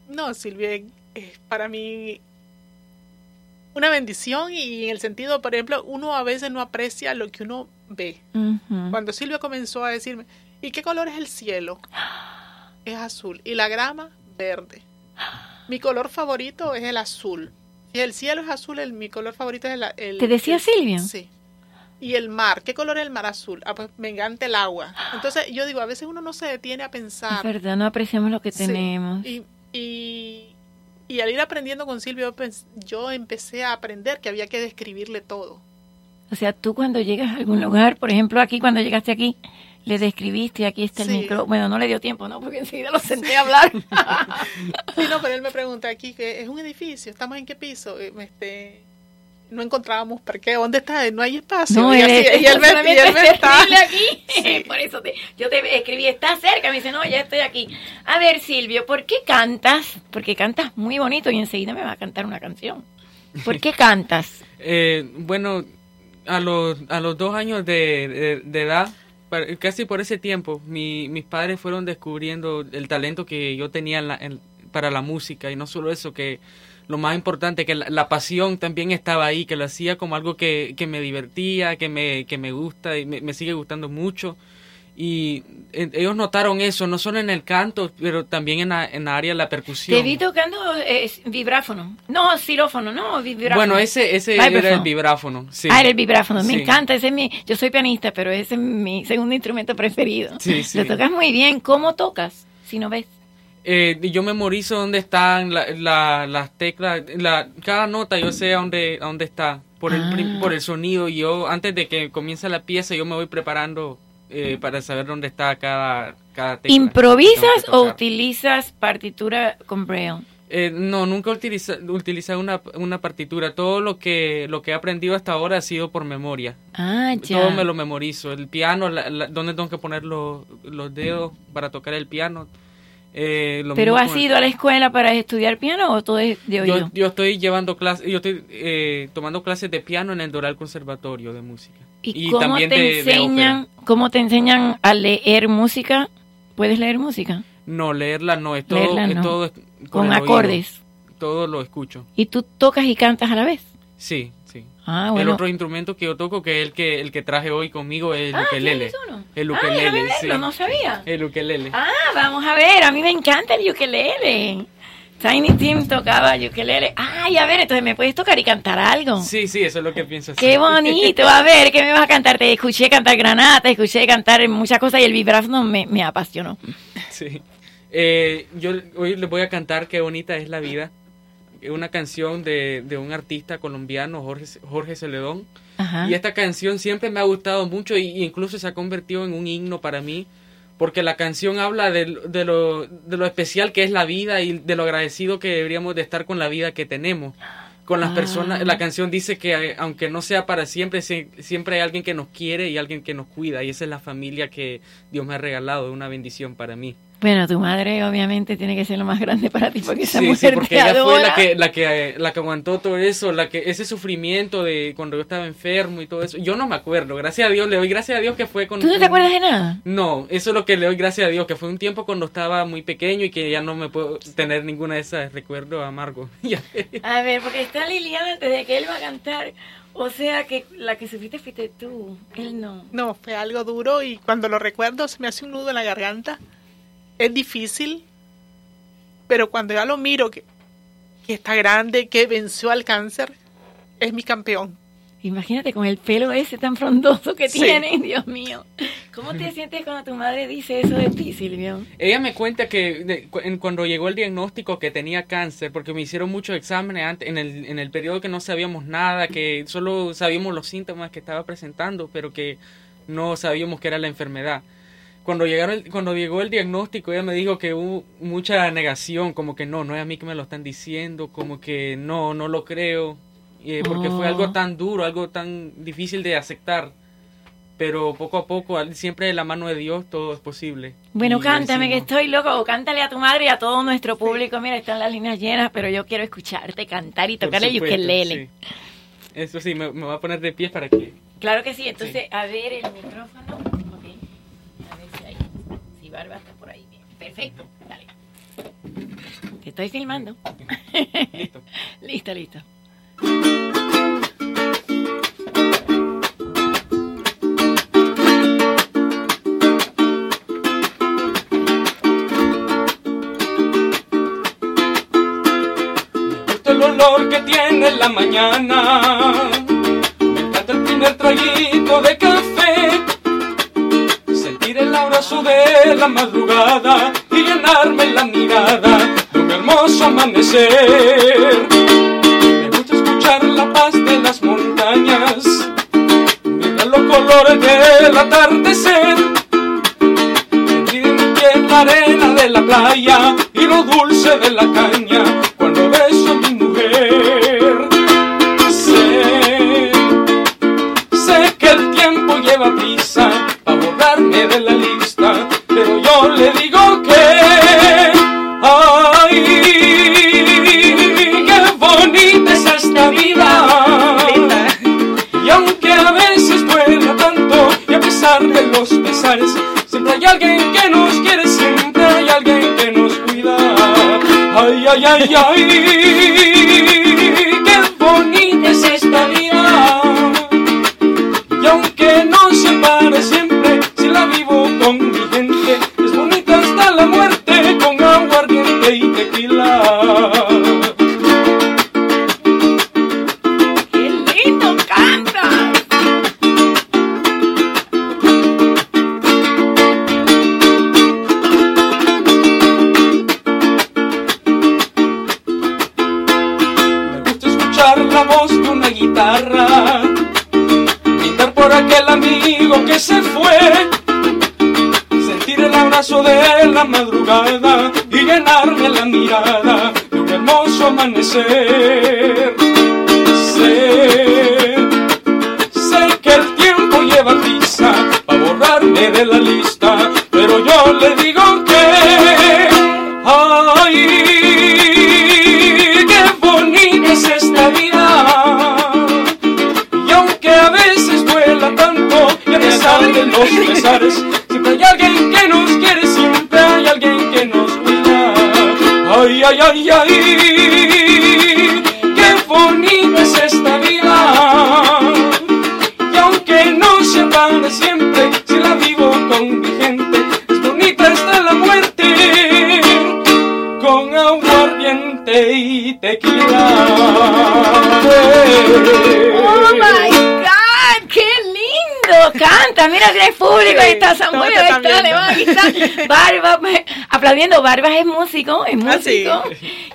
[SPEAKER 14] No, Silvia es, para mí una bendición y en el sentido, por ejemplo, uno a veces no aprecia lo que uno ve. Cuando Silvia comenzó a decirme, ¿y qué color es el cielo? [GASPS] Es azul. ¿Y la grama? Verde. Mi color favorito es el azul. Si el cielo es azul, el, mi color favorito es el... el-
[SPEAKER 8] ¿Te decía
[SPEAKER 14] el-
[SPEAKER 8] Silvia?
[SPEAKER 14] Sí. Y el mar, ¿qué color es el mar azul? Ah, pues me encanta el agua. Entonces yo digo, a veces uno no se detiene a pensar.
[SPEAKER 8] Es verdad, no apreciamos lo que
[SPEAKER 14] Sí.
[SPEAKER 8] tenemos.
[SPEAKER 14] Y, y, y al ir aprendiendo con Silvia, yo pens- yo empecé a aprender que había que describirle todo.
[SPEAKER 8] O sea, tú cuando llegas a algún lugar, por ejemplo, aquí, cuando llegaste aquí, le describiste, aquí está el
[SPEAKER 14] Sí.
[SPEAKER 8] micro. Bueno, no le dio tiempo, ¿no? Porque enseguida lo senté a hablar. [LAUGHS]
[SPEAKER 14] Sí, no, pero él me pregunta aquí que es un edificio, ¿estamos en qué piso? Eh, Este, no encontrábamos parqueo, ¿dónde está? No hay espacio.
[SPEAKER 8] No,
[SPEAKER 14] y,
[SPEAKER 8] él
[SPEAKER 14] así-
[SPEAKER 8] es-
[SPEAKER 14] y él me, y él me
[SPEAKER 8] es
[SPEAKER 14] está...
[SPEAKER 8] aquí. [LAUGHS]
[SPEAKER 14] Sí. [LAUGHS]
[SPEAKER 8] Por eso te, yo te escribí, está cerca. Me dice, no, ya estoy aquí. A ver, Silvio, ¿por qué cantas? Porque cantas muy bonito y enseguida me va a cantar una canción. ¿Por qué cantas? [LAUGHS]
[SPEAKER 15] Eh, bueno, a los, a los dos años de, de- de edad, casi por ese tiempo, mi- mis padres fueron descubriendo el talento que yo tenía en la- en- para la música y no solo eso, que lo más importante, que la, la pasión también estaba ahí, que lo hacía como algo que, que me divertía, que me, que me gusta y me, me sigue gustando mucho. Y eh, ellos notaron eso, no solo en el canto, pero también en la, en la área de la percusión.
[SPEAKER 8] Te vi tocando eh, vibráfono. No, xilófono, no, vibráfono.
[SPEAKER 15] Bueno, ese, ese era el
[SPEAKER 8] Vibráfono.
[SPEAKER 15] vibráfono. Sí.
[SPEAKER 8] Ah, era el vibráfono. Me
[SPEAKER 15] Sí.
[SPEAKER 8] encanta. Ese es mi, yo soy pianista, pero ese es mi segundo instrumento preferido.
[SPEAKER 15] Sí, sí.
[SPEAKER 8] Lo tocas muy bien. ¿Cómo tocas? Si no ves.
[SPEAKER 15] Eh, yo memorizo dónde están la- la- las teclas, la, cada nota yo sé a dónde, a dónde está, por el,
[SPEAKER 8] Ah.
[SPEAKER 15] por el sonido. Y yo, antes de que comience la pieza, yo me voy preparando eh, para saber dónde está cada, cada tecla.
[SPEAKER 8] ¿Improvisas o utilizas partitura con braille?
[SPEAKER 15] Eh, no, nunca utiliza, utilizado una, una partitura. Todo lo que, lo que he aprendido hasta ahora ha sido por memoria.
[SPEAKER 8] Ah, ya.
[SPEAKER 15] Todo me lo memorizo. El piano, la, la- dónde tengo que poner los, los dedos para tocar el piano. Eh, lo
[SPEAKER 8] ¿Pero has
[SPEAKER 15] el-
[SPEAKER 8] ido a la escuela para estudiar piano o todo es de oído?
[SPEAKER 15] yo, yo estoy llevando clases, yo estoy eh, tomando clases de piano en el Doral Conservatorio de Música.
[SPEAKER 8] ¿Y, cómo te
[SPEAKER 15] de-
[SPEAKER 8] enseñan, cómo te enseñan a leer música? ¿Puedes leer música?
[SPEAKER 15] No, leerla no, es todo,
[SPEAKER 8] Leerla
[SPEAKER 15] es todo
[SPEAKER 8] Con
[SPEAKER 15] oído.
[SPEAKER 8] acordes.
[SPEAKER 15] Todo lo escucho.
[SPEAKER 8] ¿Y tú tocas y cantas a la vez?
[SPEAKER 15] Sí,
[SPEAKER 8] Ah,
[SPEAKER 15] El otro instrumento que yo toco, que es el que, el que traje hoy conmigo, es el
[SPEAKER 8] Ah,
[SPEAKER 15] ukelele. El
[SPEAKER 8] Ah,
[SPEAKER 15] ukelele,
[SPEAKER 8] déjame
[SPEAKER 15] sí.
[SPEAKER 8] no sabía.
[SPEAKER 15] El ukelele.
[SPEAKER 8] Ah, vamos a ver, a mí me encanta el ukelele. Tiny Tim tocaba ukelele. Ay, a ver, entonces me puedes tocar y cantar algo.
[SPEAKER 15] Sí, sí, eso es lo que pienso.
[SPEAKER 8] Qué bonito, a ver, ¿qué me vas a cantar? Te escuché cantar Granata, escuché cantar muchas cosas y el vibráfono me, me apasionó.
[SPEAKER 15] Sí. Eh, yo hoy les voy a cantar Qué bonita es la vida. Una canción de, de un artista colombiano, Jorge, Jorge Celedón.
[SPEAKER 8] Ajá.
[SPEAKER 15] Y esta canción siempre me ha gustado mucho y, y incluso se ha convertido en un himno para mí. Porque la canción habla de, de lo, de lo especial que es la vida y de lo agradecido que deberíamos de estar con la vida que tenemos. Con las
[SPEAKER 8] Ah.
[SPEAKER 15] personas, la canción dice que eh, aunque no sea para siempre, sie- siempre hay alguien que nos quiere y alguien que nos cuida. Y esa es la familia que Dios me ha regalado, es una bendición para mí.
[SPEAKER 8] Bueno, tu madre obviamente tiene que ser lo más grande para ti porque esa
[SPEAKER 15] Sí, sí,
[SPEAKER 8] mujer
[SPEAKER 15] porque
[SPEAKER 8] te
[SPEAKER 15] ella fue la que, la que la que aguantó todo eso, la que ese sufrimiento de cuando yo estaba enfermo y todo eso. Yo no me acuerdo, gracias a Dios, le doy gracias a Dios que fue con
[SPEAKER 8] ¿Tú no te acuerdas de nada?
[SPEAKER 15] No, eso es lo que le doy gracias a Dios, que fue un tiempo cuando estaba muy pequeño y que ya no me puedo tener ninguna de esas recuerdos amargos. [LAUGHS]
[SPEAKER 8] A ver, porque está Liliana antes de que él va a cantar. O sea que la que sufriste fuiste tú, él no.
[SPEAKER 14] No, fue algo duro y cuando lo recuerdo se me hace un nudo en la garganta. Es difícil, pero cuando ya lo miro, que, que está grande, que venció al cáncer, es mi campeón.
[SPEAKER 8] Imagínate con el pelo ese tan frondoso que
[SPEAKER 14] Sí.
[SPEAKER 8] tiene, [LAUGHS] Dios mío. ¿Cómo te sientes cuando tu madre dice eso de ti, Silvio?
[SPEAKER 15] Ella me cuenta que de- cu- en- cuando llegó el diagnóstico que tenía cáncer, porque me hicieron muchos exámenes antes, en el, en el periodo que no sabíamos nada, que solo sabíamos los síntomas que estaba presentando, pero que no sabíamos que era la enfermedad. Cuando, llegaron el- cuando llegó el diagnóstico, ella me dijo que hubo mucha negación, como que no, no es a mí que me lo están diciendo, como que no, no lo creo, eh, porque fue algo tan duro, algo tan difícil de aceptar. Pero poco a poco, siempre de la mano de Dios, todo es posible.
[SPEAKER 8] Bueno,
[SPEAKER 15] Y
[SPEAKER 8] cántame que estoy loco. O cántale a tu madre y a todo nuestro público. Mira, están las líneas llenas, pero yo quiero escucharte cantar y tocar el ukelele.
[SPEAKER 15] sí. Eso sí, me, me voy a poner de pie para que...
[SPEAKER 8] Claro que sí. Entonces, a ver el micrófono. Barba está por ahí. Bien. Perfecto. Dale. Te estoy filmando. listo. [LAUGHS] listo, listo.
[SPEAKER 16] el olor que tiene en la mañana. Me encanta el primer traguito de café. De la madrugada y llenarme la mirada de un hermoso amanecer. Me gusta escuchar la paz de las montañas, mirar los colores del atardecer. Sentir en mi piel la arena de la playa y lo dulce de la caña siempre hay alguien que nos quiere, siempre hay alguien que nos cuida. Ay, ay, ay, ay, de la madrugada y llenarme la mirada de un hermoso amanecer. Sé, sé que el tiempo lleva prisa para borrarme de la lista, hay
[SPEAKER 8] público, ahí está Samuel, ahí está ahí está Barba, pues, aplaudiendo. Barbas es músico, es
[SPEAKER 14] Ah, sí.
[SPEAKER 8] músico.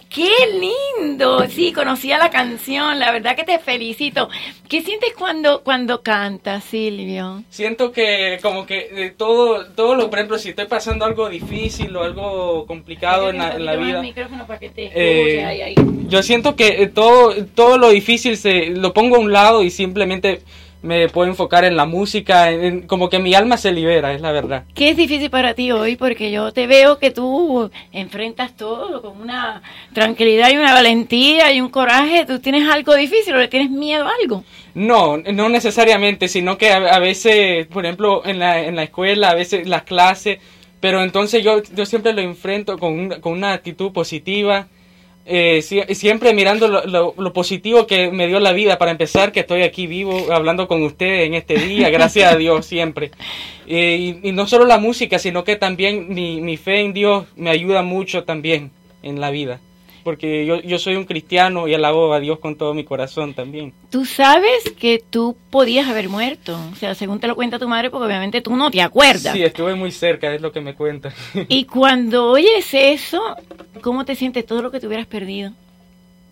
[SPEAKER 8] ¡Qué lindo! Sí, conocía la canción, la verdad que te felicito. ¿Qué sientes cuando, cuando cantas, Silvio?
[SPEAKER 16] Siento que como que eh, todo, todo lo, por ejemplo, si estoy pasando algo difícil o algo complicado en la, en vida, Eh,
[SPEAKER 8] escuche, ahí, ahí.
[SPEAKER 16] yo siento que eh, todo, todo lo difícil se lo pongo a un lado y simplemente me puedo enfocar en la música, en- en- como que mi alma se libera, es la verdad.
[SPEAKER 8] ¿Qué es difícil para ti hoy? Porque yo te veo que tú enfrentas todo con una tranquilidad y una valentía y un coraje. ¿Tú tienes algo difícil o le tienes miedo a algo?
[SPEAKER 16] No, no necesariamente, sino que a, a veces, por ejemplo, en la, en la escuela, a veces las clases, pero entonces yo, yo siempre lo enfrento con, una- con una actitud positiva, eh, sie- siempre mirando lo, lo- lo positivo que me dio la vida, para empezar, que estoy aquí vivo hablando con ustedes en este día, gracias a Dios siempre. Eh, y, y no solo la música, sino que también mi, mi fe en Dios me ayuda mucho también en la vida, porque yo, yo soy un cristiano y alabo a Dios con todo mi corazón también.
[SPEAKER 8] Tú sabes que tú podías haber muerto. O sea, según te lo cuenta tu madre, porque obviamente tú no te acuerdas.
[SPEAKER 16] Sí, estuve muy cerca, es lo que me cuenta.
[SPEAKER 8] Y cuando oyes eso, ¿cómo te sientes todo lo que te hubieras perdido?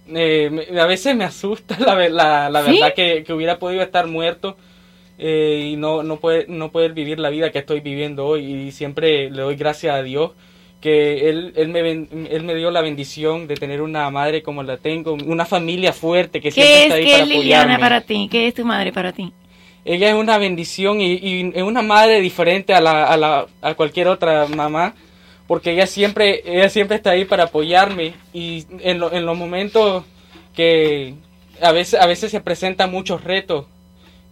[SPEAKER 16] Eh, a veces me asusta la, la, la
[SPEAKER 8] ¿Sí?
[SPEAKER 16] verdad que, que hubiera podido estar muerto eh, y no, no, poder, no poder vivir la vida que estoy viviendo hoy. Y siempre le doy gracias a Dios que él, él, me, él me dio la bendición de tener una madre como la tengo, una familia fuerte que siempre
[SPEAKER 8] ¿Qué es,
[SPEAKER 16] está ahí
[SPEAKER 8] qué
[SPEAKER 16] para
[SPEAKER 8] es Liliana
[SPEAKER 16] apoyarme.
[SPEAKER 8] para ti? ¿Qué es tu madre para ti?
[SPEAKER 16] Ella es una bendición y, y es una madre diferente a, la, a, la, a cualquier otra mamá, porque ella siempre, ella siempre está ahí para apoyarme y en, lo- en los momentos que a veces, a veces se presentan muchos retos,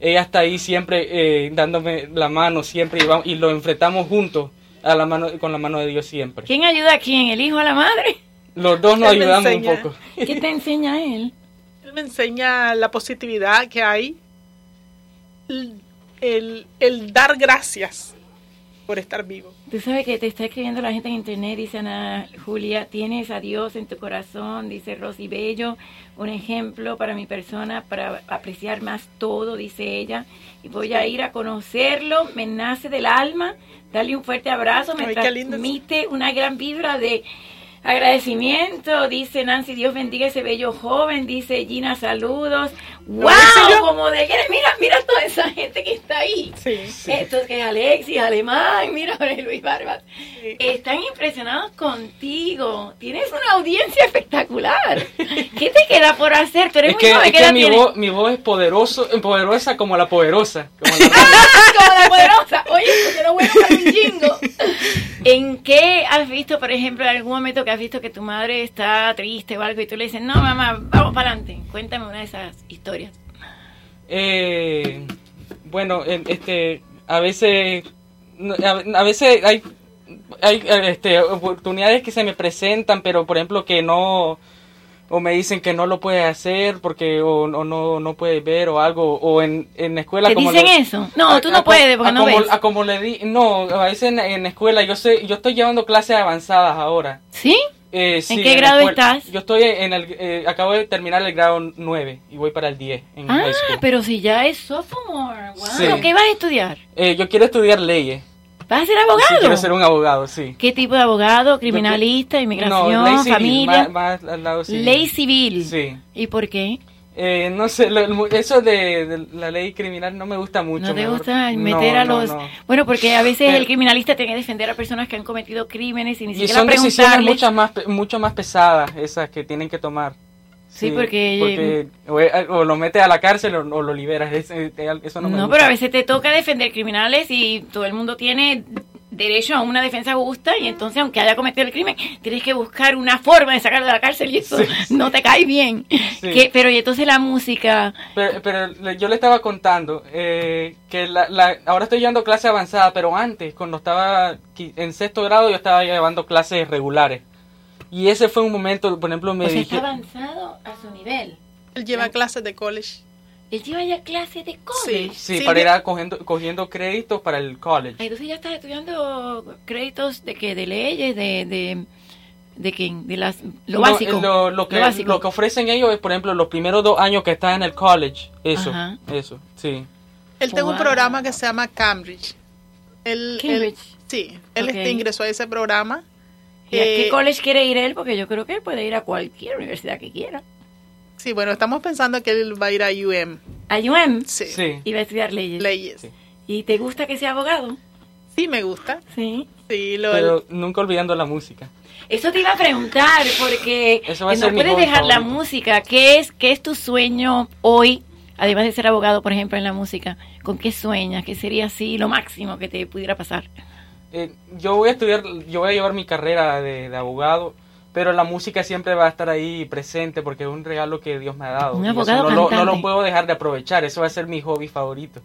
[SPEAKER 16] ella está ahí siempre eh, dándome la mano siempre y lo enfrentamos juntos a la mano, con la mano de Dios siempre.
[SPEAKER 8] ¿Quién ayuda a quién? ¿El hijo a la madre?
[SPEAKER 15] Los dos nos ayudamos un poco.
[SPEAKER 8] ¿Qué te [LAUGHS] enseña él?
[SPEAKER 14] Él me enseña la positividad que hay, el, el- el dar gracias por estar vivo.
[SPEAKER 8] Tú sabes que te está escribiendo la gente en internet, dice Ana Julia, tienes a Dios en tu corazón, dice Rosy Bello, un ejemplo para mi persona, para apreciar más todo, dice ella, y voy a ir a conocerlo, me nace del alma, darle un fuerte abrazo, me
[SPEAKER 14] Ay,
[SPEAKER 8] transmite una gran vibra de agradecimiento, dice Nancy, Dios bendiga ese bello joven, dice Gina, saludos, wow,
[SPEAKER 14] yo-
[SPEAKER 8] como de mira, mira toda esa gente que está ahí. Esto que es Alexis, Alemán, mira Jorge Luis Barbas. Están impresionados contigo. Tienes una audiencia espectacular. ¿Qué te queda por hacer? Tú eres
[SPEAKER 15] Es
[SPEAKER 8] muy
[SPEAKER 15] que,
[SPEAKER 8] joven.
[SPEAKER 15] es
[SPEAKER 8] ¿Qué
[SPEAKER 15] que mi, voz, mi voz es poderoso, poderosa como la poderosa. como la- [LAUGHS]
[SPEAKER 8] como la poderosa. Oye, porque lo bueno para un jingo. [LAUGHS] ¿En qué has visto, por ejemplo, en algún momento que has visto que tu madre está triste o algo y tú le dices, no, mamá, vamos para adelante? Cuéntame una de esas historias.
[SPEAKER 15] Eh, bueno, en- este, a veces, a, veces hay, hay este, oportunidades que se me presentan, pero por ejemplo que no, o me dicen que no lo puedes hacer porque o, o no, no puedes ver o algo, o en, en la escuela
[SPEAKER 8] ¿Te
[SPEAKER 15] como
[SPEAKER 8] dicen
[SPEAKER 15] le-
[SPEAKER 8] eso? No,
[SPEAKER 15] a-
[SPEAKER 8] tú no
[SPEAKER 15] a-
[SPEAKER 8] puedes porque
[SPEAKER 15] a
[SPEAKER 8] no
[SPEAKER 15] como,
[SPEAKER 8] ves.
[SPEAKER 15] a como le di, no, a veces en, en la escuela yo sé, yo estoy llevando clases avanzadas ahora.
[SPEAKER 8] ¿Sí?
[SPEAKER 15] Eh, sí,
[SPEAKER 8] qué grado
[SPEAKER 15] escuela-
[SPEAKER 8] estás?
[SPEAKER 15] Yo estoy en el, eh, acabo de terminar el grado 9 y voy para el 10 en
[SPEAKER 8] Ah,
[SPEAKER 15] high school.
[SPEAKER 8] pero si ya es sophomore. Wow.
[SPEAKER 15] Sí.
[SPEAKER 8] ¿Qué vas a estudiar?
[SPEAKER 15] Eh, yo quiero estudiar leyes.
[SPEAKER 8] ¿Vas a ser
[SPEAKER 15] Sí,
[SPEAKER 8] abogado?
[SPEAKER 15] quiero ser un abogado, sí.
[SPEAKER 8] ¿Qué tipo de abogado? ¿Criminalista? ¿Inmigración?
[SPEAKER 15] ley civil,
[SPEAKER 8] ¿Familia?
[SPEAKER 15] más- más al lado civil.
[SPEAKER 8] Ley civil.
[SPEAKER 15] Sí.
[SPEAKER 8] ¿Y por qué?
[SPEAKER 15] Eh, no sé, lo- eso de, de la ley criminal no me gusta mucho.
[SPEAKER 8] ¿No te
[SPEAKER 15] mejor-
[SPEAKER 8] gusta
[SPEAKER 15] No,
[SPEAKER 8] meter a los...?
[SPEAKER 15] no.
[SPEAKER 8] Bueno, porque a veces
[SPEAKER 15] Pero-
[SPEAKER 8] el criminalista tiene que defender a personas que han cometido crímenes y ni
[SPEAKER 15] Y
[SPEAKER 8] siquiera
[SPEAKER 15] son decisiones muchas más, mucho más pesadas esas que tienen que tomar.
[SPEAKER 8] Sí, porque-
[SPEAKER 15] porque o, o lo metes a la cárcel o, o lo liberas. Es- eh, eso no me
[SPEAKER 8] No,
[SPEAKER 15] gusta.
[SPEAKER 8] pero a veces te toca defender criminales y todo el mundo tiene derecho a una defensa justa y entonces aunque haya cometido el crimen tienes que buscar una forma de sacarlo de la cárcel y eso [LAUGHS] no te cae bien. Que- pero y entonces la música,
[SPEAKER 15] Pero, pero yo le estaba contando eh, que la, la- ahora estoy llevando clase avanzada, pero antes, cuando estaba en sexto grado, yo estaba llevando clases regulares. Y ese fue un momento, por ejemplo, me
[SPEAKER 8] o sea,
[SPEAKER 15] dije...
[SPEAKER 8] está avanzado a su nivel.
[SPEAKER 14] Él lleva clases de college.
[SPEAKER 8] Él lleva ya clases de college.
[SPEAKER 15] Sí, para ir a cogiendo, cogiendo créditos para el college.
[SPEAKER 8] Entonces ya estás estudiando créditos de que de leyes, de de de que de las lo
[SPEAKER 15] No,
[SPEAKER 8] básico.
[SPEAKER 15] Lo, lo que,
[SPEAKER 8] básico.
[SPEAKER 15] lo que ofrecen ellos es, por ejemplo, los primeros dos años que están en el college. Eso,
[SPEAKER 8] Ajá.
[SPEAKER 15] eso, sí.
[SPEAKER 14] Él tiene un programa que se llama Cambridge. Él, él-
[SPEAKER 8] Cambridge.
[SPEAKER 14] sí, él
[SPEAKER 8] Ok.
[SPEAKER 14] este, ingresó a ese programa.
[SPEAKER 8] ¿Y a qué
[SPEAKER 14] Eh,
[SPEAKER 8] college quiere ir él? Porque yo creo que él puede ir a cualquier universidad que quiera.
[SPEAKER 14] Sí, bueno, estamos pensando que él va a ir a UM.
[SPEAKER 8] ¿A UM?
[SPEAKER 14] Sí.
[SPEAKER 8] Y va a estudiar leyes.
[SPEAKER 14] Leyes.
[SPEAKER 8] ¿Y te gusta que sea abogado?
[SPEAKER 14] Sí, me gusta.
[SPEAKER 8] Sí.
[SPEAKER 14] Sí, lo,
[SPEAKER 15] Pero nunca olvidando la música.
[SPEAKER 8] Eso te iba a preguntar, porque
[SPEAKER 15] Eso va a
[SPEAKER 8] no
[SPEAKER 15] ser
[SPEAKER 8] puedes dejar la música. ¿Qué es, ¿Qué es tu sueño hoy, además de ser abogado, por ejemplo, en la música? ¿Con qué sueñas? ¿Qué sería así lo máximo que te pudiera pasar?
[SPEAKER 15] Eh, yo voy a estudiar, yo voy a llevar mi carrera de, de abogado, pero la música siempre va a estar ahí presente porque es un regalo que Dios me ha dado.
[SPEAKER 8] Un abogado
[SPEAKER 15] no, lo puedo dejar de aprovechar, eso va a ser mi hobby favorito.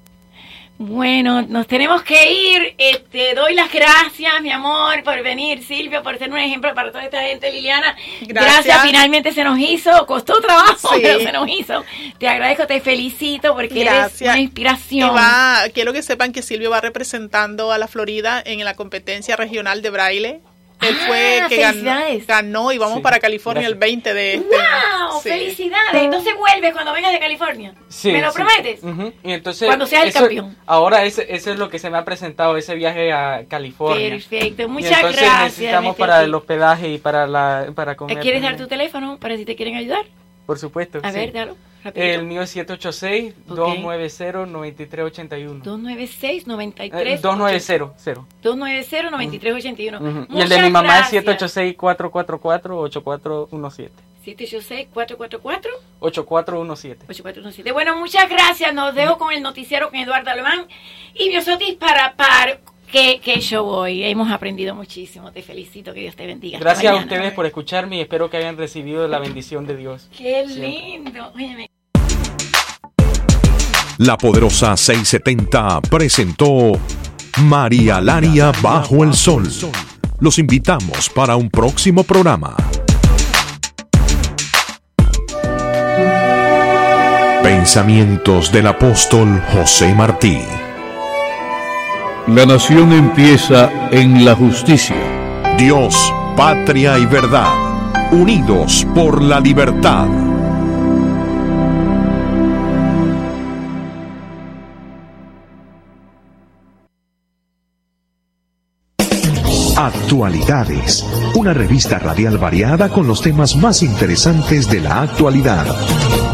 [SPEAKER 8] Bueno, nos tenemos que ir. Eh, Te doy las gracias, mi amor, por venir, Silvia, por ser un ejemplo para toda esta gente, Liliana.
[SPEAKER 14] Gracias.
[SPEAKER 8] finalmente se nos hizo. Costó trabajo,
[SPEAKER 14] Sí.
[SPEAKER 8] pero se nos hizo. Te agradezco, te felicito porque eres
[SPEAKER 14] Gracias.
[SPEAKER 8] una
[SPEAKER 14] Y
[SPEAKER 8] inspiración.
[SPEAKER 14] va, quiero que sepan que Silvio va representando a la Florida en la competencia regional de braille. Él
[SPEAKER 8] Ah,
[SPEAKER 14] fue que ganó,
[SPEAKER 8] felicidades.
[SPEAKER 14] ganó y vamos
[SPEAKER 15] Sí,
[SPEAKER 14] para California
[SPEAKER 15] gracias.
[SPEAKER 14] el 20 de este.
[SPEAKER 8] ¡Wow!
[SPEAKER 14] Sí.
[SPEAKER 8] ¡Felicidades! Entonces vuelves cuando vengas de California.
[SPEAKER 15] Sí,
[SPEAKER 8] ¿Me lo
[SPEAKER 15] sí.
[SPEAKER 8] prometes?
[SPEAKER 15] Y entonces,
[SPEAKER 8] Cuando seas el
[SPEAKER 15] eso-
[SPEAKER 8] campeón.
[SPEAKER 15] Ahora ese, ese es lo que se me ha presentado, ese viaje a California.
[SPEAKER 8] Perfecto.
[SPEAKER 15] Y
[SPEAKER 8] Muchas
[SPEAKER 15] entonces
[SPEAKER 8] gracias.
[SPEAKER 15] necesitamos para el hospedaje y para la para comer.
[SPEAKER 8] ¿Quieres dar tu teléfono para si te quieren ayudar?
[SPEAKER 15] Por supuesto.
[SPEAKER 8] A
[SPEAKER 15] sí.
[SPEAKER 8] ver, dalo. Rapidito.
[SPEAKER 15] El mío es 786-290-9381.
[SPEAKER 8] 296-93.
[SPEAKER 15] Eh, 290.
[SPEAKER 8] 290-9381.
[SPEAKER 15] Ujú. Y el de mi mamá
[SPEAKER 8] gracias.
[SPEAKER 15] es 786-444-8417.
[SPEAKER 8] 786-444.
[SPEAKER 15] 8417.
[SPEAKER 8] 8417. Bueno, muchas gracias. Nos dejo con el noticiero con Eduardo Alemán y Biosotis para par. Qué, qué, show hoy. Hemos aprendido muchísimo. Te felicito. Que Dios te bendiga.
[SPEAKER 15] Gracias a ustedes por escucharme y espero que hayan recibido la bendición de Dios.
[SPEAKER 8] Qué lindo.
[SPEAKER 7] La poderosa 670 presentó María Laria Bajo el Sol. Los invitamos para un próximo programa. Pensamientos del apóstol José Martí.
[SPEAKER 17] La nación empieza en la justicia.
[SPEAKER 7] Dios, patria y verdad, unidos por la libertad. Actualidades, una revista radial variada con los temas más interesantes de la actualidad.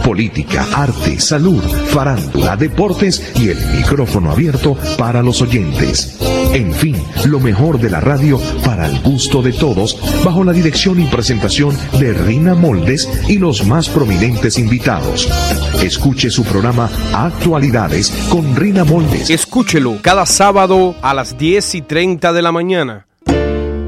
[SPEAKER 7] Política, arte, salud, farándula, deportes y el micrófono abierto para los oyentes. En fin, lo mejor de la radio para el gusto de todos, bajo la dirección y presentación de Rina Moldes y los más prominentes invitados. Escuche su programa Actualidades con Rina Moldes.
[SPEAKER 18] Escúchelo cada sábado a las 10 y 30 de la mañana